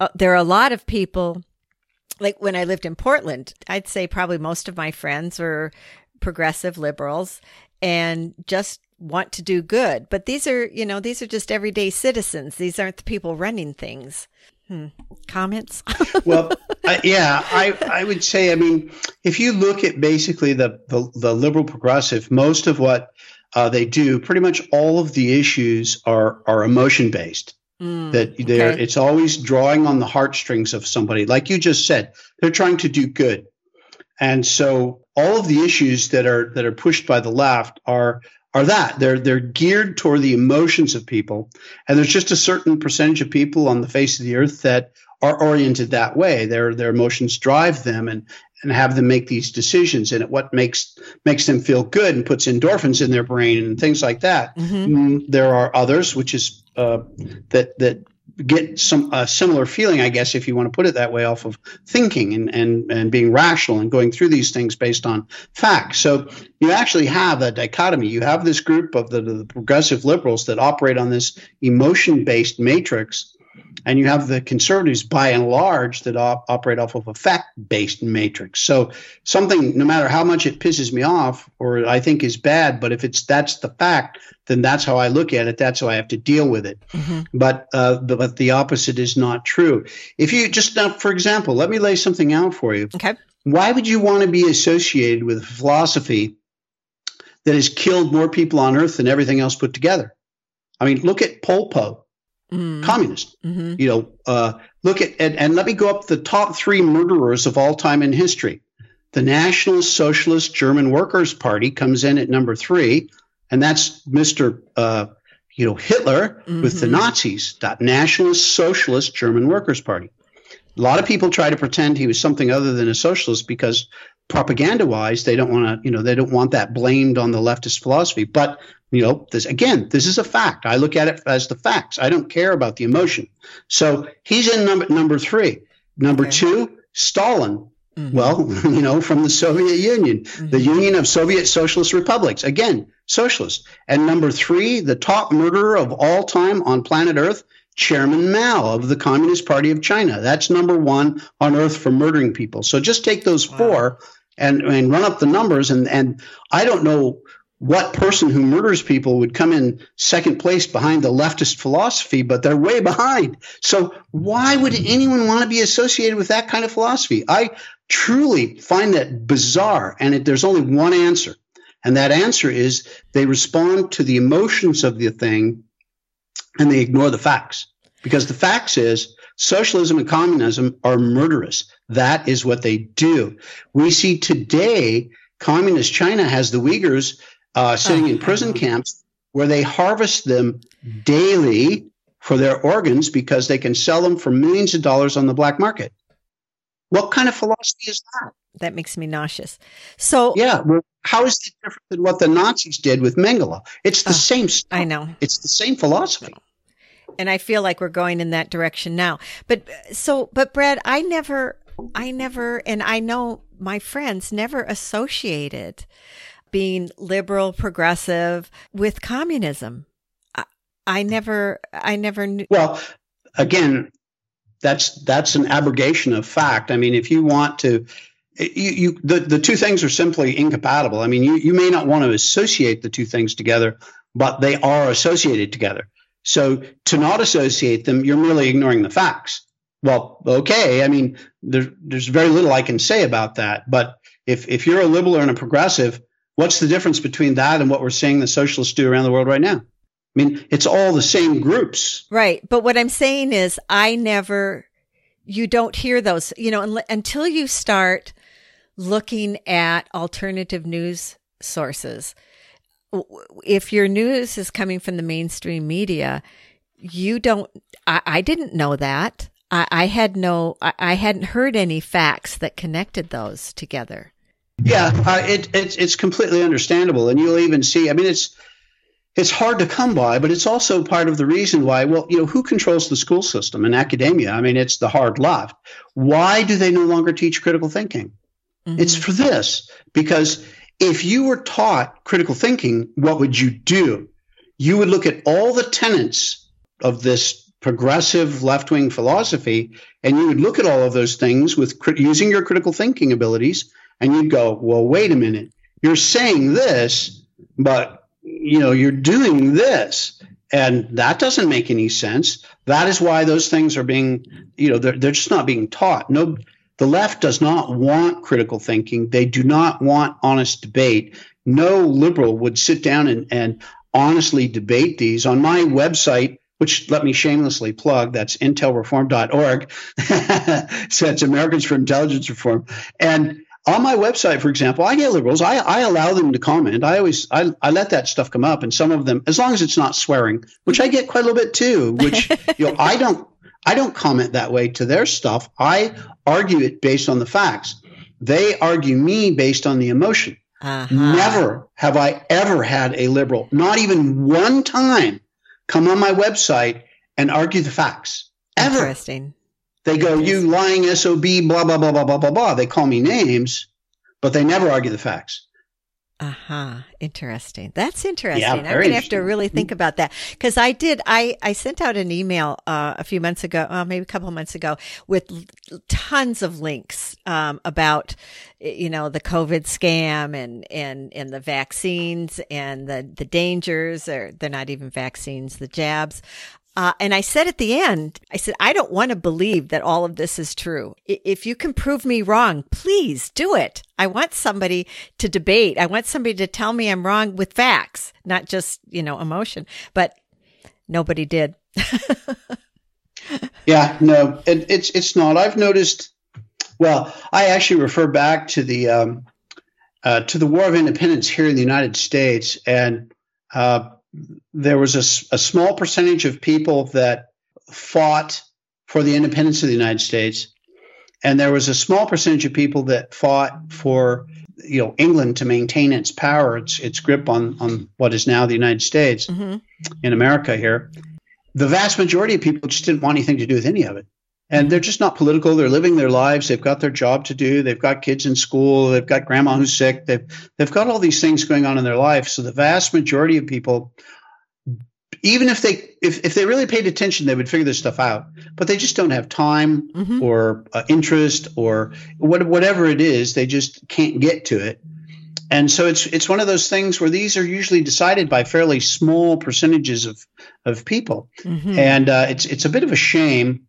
uh, there are a lot of people, like when I lived in Portland, I'd say probably most of my friends were progressive liberals and just want to do good. But these are, you know, these are just everyday citizens. These aren't the people running things. Hmm. Comments? (laughs) well, uh, yeah, I, I would say, I mean, if you look at basically the, the, the liberal progressive, most of what uh, they do, pretty much all of the issues are, are emotion based. Mm, that they're, okay. it's always drawing on the heartstrings of somebody. Like you just said, they're trying to do good. And so all of the issues that are that are pushed by the left are are that. They're they're geared toward the emotions of people and there's just a certain percentage of people on the face of the earth that are oriented that way. Their their emotions drive them and and have them make these decisions and what makes makes them feel good and puts endorphins in their brain and things like that. Mm-hmm. Mm, there are others which is uh, that that get some a similar feeling, I guess, if you want to put it that way, off of thinking and, and, and being rational and going through these things based on facts. So you actually have a dichotomy. You have this group of the, the progressive liberals that operate on this emotion based matrix and you have the conservatives by and large that op- operate off of a fact-based matrix. So something, no matter how much it pisses me off or I think is bad, but if it's that's the fact, then that's how I look at it. That's how I have to deal with it. Mm-hmm. But uh, but the opposite is not true. If you just now, for example, let me lay something out for you. Okay. Why would you want to be associated with a philosophy that has killed more people on Earth than everything else put together? I mean, look at Pol Pot mm. communist. Mm-hmm. You know, uh, look at, and, and let me go up the top three murderers of all time in history. The National Socialist German Workers' Party comes in at number three, and that's Mr. Uh, you know, Hitler mm-hmm. with the mm-hmm. Nazis, that Nationalist Socialist German Workers' Party. A lot of people try to pretend he was something other than a socialist because propaganda wise, they don't want to, you know, they don't want that blamed on the leftist philosophy. But, you know, this again, this is a fact. I look at it as the facts. I don't care about the emotion. So he's in number number three. Number okay. two, Stalin. Mm-hmm. Well, (laughs) you know, from the Soviet Union, mm-hmm. the Union of Soviet Socialist Republics. Again, socialist. And number three, the top murderer of all time on planet Earth, Chairman Mao of the Communist Party of China. That's number one on earth for murdering people. So just take those wow. four and, and run up the numbers. And, and I don't know what person who murders people would come in second place behind the leftist philosophy, but they're way behind. So why would anyone want to be associated with that kind of philosophy? I truly find that bizarre. And it, there's only one answer. And that answer is they respond to the emotions of the thing and they ignore the facts. Because the facts is socialism and communism are murderous. That is what they do. We see today communist China has the Uyghurs uh, sitting in prison camps where they harvest them daily for their organs because they can sell them for millions of dollars on the black market. What kind of philosophy is that? That makes me nauseous. So yeah, well, how is it different than what the Nazis did with Mengele? It's the uh, same. Stuff. I know. It's the same philosophy. And I feel like we're going in that direction now. But so, but Brad, I never, I never, and I know my friends never associated being liberal, progressive with communism. I, I never, I never knew. Well, again, that's that's an abrogation of fact. I mean, if you want to, you, you the, the two things are simply incompatible. I mean, you, you may not want to associate the two things together, but they are associated together. So to not associate them, you're merely ignoring the facts. Well, okay. I mean, there, there's very little I can say about that. But if, if you're a liberal and a progressive, what's the difference between that and what we're seeing the socialists do around the world right now? I mean, it's all the same groups. Right. But what I'm saying is, I never, you don't hear those, you know, until you start looking at alternative news sources. If your news is coming from the mainstream media, you don't, I, I didn't know that. I, I had no, I, I, hadn't heard any facts that connected those together. Yeah, uh, it, it's, it's completely understandable. And you'll even see, I mean, it's, it's hard to come by, but it's also part of the reason why, well, you know, who controls the school system in academia? I mean, it's the hard left. Why do they no longer teach critical thinking? Mm-hmm. It's for this, because if you were taught critical thinking, what would you do? You would look at all the tenets of this progressive left wing philosophy, and you would look at all of those things with using your critical thinking abilities, and you'd go, well, wait a minute. You're saying this, but you know, you're doing this. And that doesn't make any sense. That is why those things are being, you know, they're, they're just not being taught. No, the left does not want critical thinking. They do not want honest debate. No liberal would sit down and, and honestly debate these. On my website, which let me shamelessly plug, that's intelreform.org. (laughs) so it's Americans for Intelligence Reform. And on my website, for example, I get liberals. I, I allow them to comment. I always I, I let that stuff come up, and some of them, as long as it's not swearing, which I get quite a little bit too. Which (laughs) you know, I don't I don't comment that way to their stuff. I argue it based on the facts. They argue me based on the emotion. Uh-huh. Never have I ever had a liberal, not even one time, come on my website and argue the facts. Ever. Interesting. They go, you lying SOB, blah, blah, blah, blah, blah, blah, blah. They call me names, but they never argue the facts. Uh huh. Interesting. That's interesting. Yeah, I'm going to have to really think about that because I did. I I sent out an email uh, a few months ago, uh, maybe a couple of months ago, with tons of links um, about you know the COVID scam and and and the vaccines and the the dangers, or they're not even vaccines, the jabs. Uh, and I said at the end, I said, I don't want to believe that all of this is true. If you can prove me wrong, please do it. I want somebody to debate. I want somebody to tell me I'm wrong with facts, not just, you know, emotion, but nobody did. (laughs) Yeah, no, it, it's it's not. I've noticed. Well, I actually refer back to the um, uh, to the War of Independence here in the United States, and uh, there was a, a, small percentage of people that fought for the independence of the United States, and there was a small percentage of people that fought for you know England to maintain its power, its its grip on on what is now the United States mm-hmm. in America here. The vast majority of people just didn't want anything to do with any of it and they're just not political. They're living their lives. They've got their job to do. They've got kids in school. They've got grandma who's sick. They've they've got all these things going on in their life. So the vast majority of people, even if they if, if they really paid attention, they would figure this stuff out. But they just don't have time mm-hmm. or uh, interest or what, whatever it is. They just can't get to it. And so it's it's one of those things where these are usually decided by fairly small percentages of of people, mm-hmm. and uh, it's it's a bit of a shame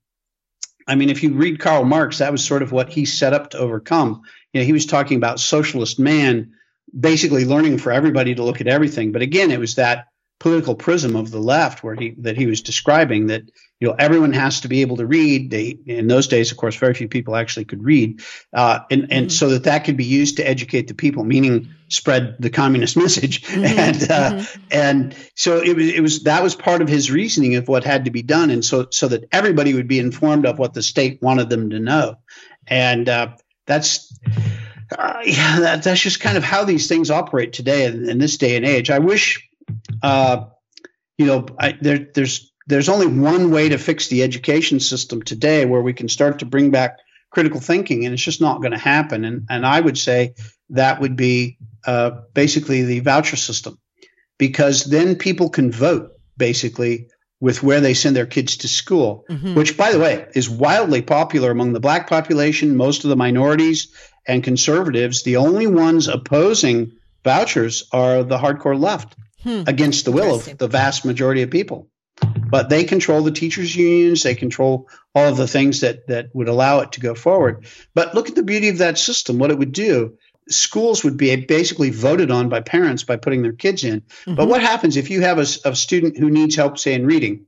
I mean, if you read Karl Marx, that was sort of what he set up to overcome. You know, he was talking about socialist man, basically learning for everybody to look at everything. But again, it was that political prism of the left where he that he was describing that you know everyone has to be able to read they in those days of course very few people actually could read uh, and and mm-hmm. so that that could be used to educate the people meaning spread the communist (laughs) message mm-hmm. and uh, mm-hmm. and so it was it was that was part of his reasoning of what had to be done and so so that everybody would be informed of what the state wanted them to know and uh, that's uh, yeah, that, that's just kind of how these things operate today in, in this day and age. I wish uh, you know, I, there, there's there's only one way to fix the education system today where we can start to bring back critical thinking, and it's just not going to happen. And and I would say that would be uh, basically the voucher system, because then people can vote basically with where they send their kids to school, mm-hmm. which, by the way, is wildly popular among the black population, most of the minorities, and conservatives. The only ones opposing vouchers are the hardcore left hmm. against the will of the vast majority of people. But they control the teachers' unions. They control all of the things that that would allow it to go forward. But look at the beauty of that system. What it would do. Schools would be basically voted on by parents by putting their kids in. Mm-hmm. But what happens if you have a, a student who needs help, say, in reading?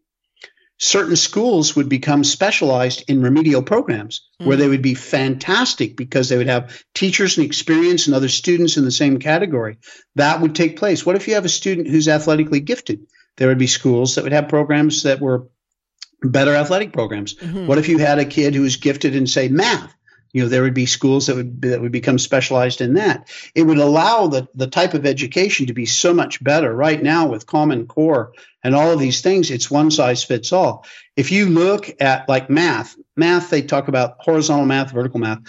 certain schools would become specialized in remedial programs mm-hmm. where they would be fantastic because they would have teachers and experience and other students in the same category. That would take place. What if you have a student who's athletically gifted? There would be schools that would have programs that were better athletic programs. Mm-hmm. What if you had a kid who was gifted in, say, math? you know there would be schools that would that would become specialized in that it would allow the the type of education to be so much better right now with common core and all of these things it's one size fits all if you look at like math math they talk about horizontal math vertical math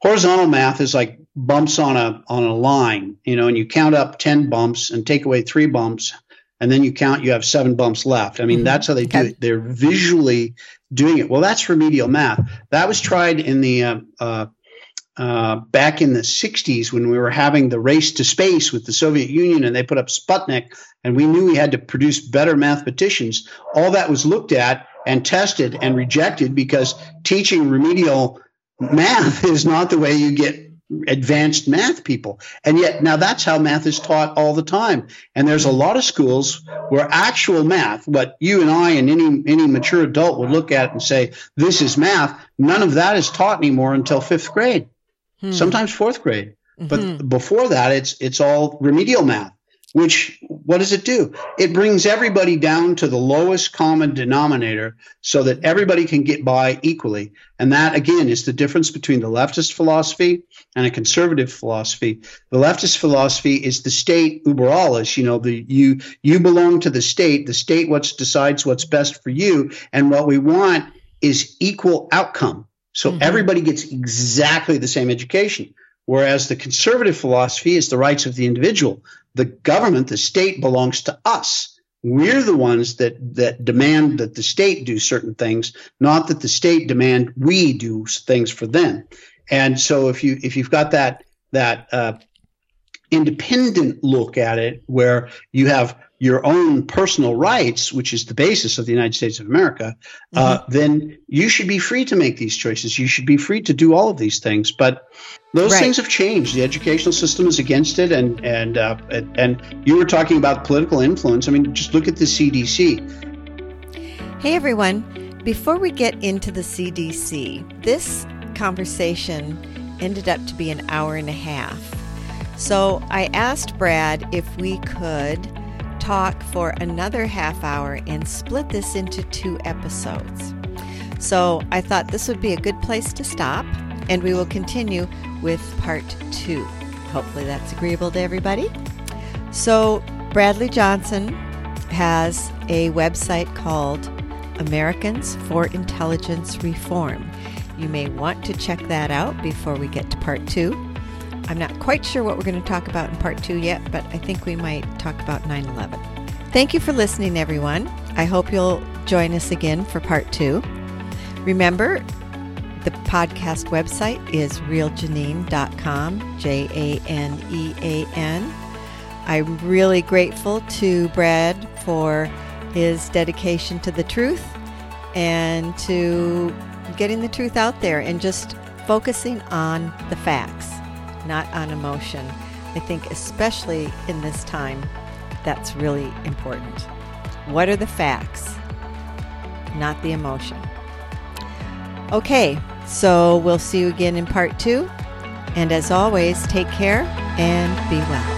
horizontal math is like bumps on a on a line you know and you count up 10 bumps and take away 3 bumps and then you count you have 7 bumps left i mean mm-hmm. that's how they do it they're visually doing it. Well, that's remedial math. That was tried in the uh, uh, uh, back in the 60s when we were having the race to space with the Soviet Union and they put up Sputnik and we knew we had to produce better mathematicians. All that was looked at and tested and rejected because teaching remedial math (laughs) is not the way you get advanced math people. And yet now that's how math is taught all the time. And there's a lot of schools where actual math, what you and I and any any mature adult would look at and say, this is math, none of that is taught anymore until fifth grade. Hmm. Sometimes fourth grade. Mm-hmm. But before that it's it's all remedial math which what does it do? It brings everybody down to the lowest common denominator so that everybody can get by equally. And that again is the difference between the leftist philosophy and a conservative philosophy. The leftist philosophy is the state uber alles, you know, the you you belong to the state, the state what decides what's best for you, and what we want is equal outcome. So mm-hmm. everybody gets exactly the same education. Whereas the conservative philosophy is the rights of the individual the government, the state belongs to us. We're the ones that, that demand that the state do certain things, not that the state demand we do things for them. And so if you if you've got that that uh, independent look at it, where you have your own personal rights, which is the basis of the United States of America, uh, mm-hmm. uh, then you should be free to make these choices. You should be free to do all of these things. But those right. things have changed. The educational system is against it, and and uh, and you were talking about political influence. I mean, just look at the CDC. Hey everyone. before we get into the CDC, this conversation ended up to be an hour and a half. So I asked Brad if we could talk for another half hour and split this into two episodes. So I thought this would be a good place to stop, and we will continue with part two. Hopefully, that's agreeable to everybody. So, Bradley Johnson has a website called Americans for Intelligence Reform. You may want to check that out before we get to part two. I'm not quite sure what we're going to talk about in part two yet, but I think we might talk about 9 11. Thank you for listening, everyone. I hope you'll join us again for part two. Remember, the podcast website is realjanean.com, J A N E A N. I'm really grateful to Brad for his dedication to the truth and to getting the truth out there and just focusing on the facts, not on emotion. I think, especially in this time, that's really important. What are the facts, not the emotion? Okay, so we'll see you again in part two. And as always, take care and be well.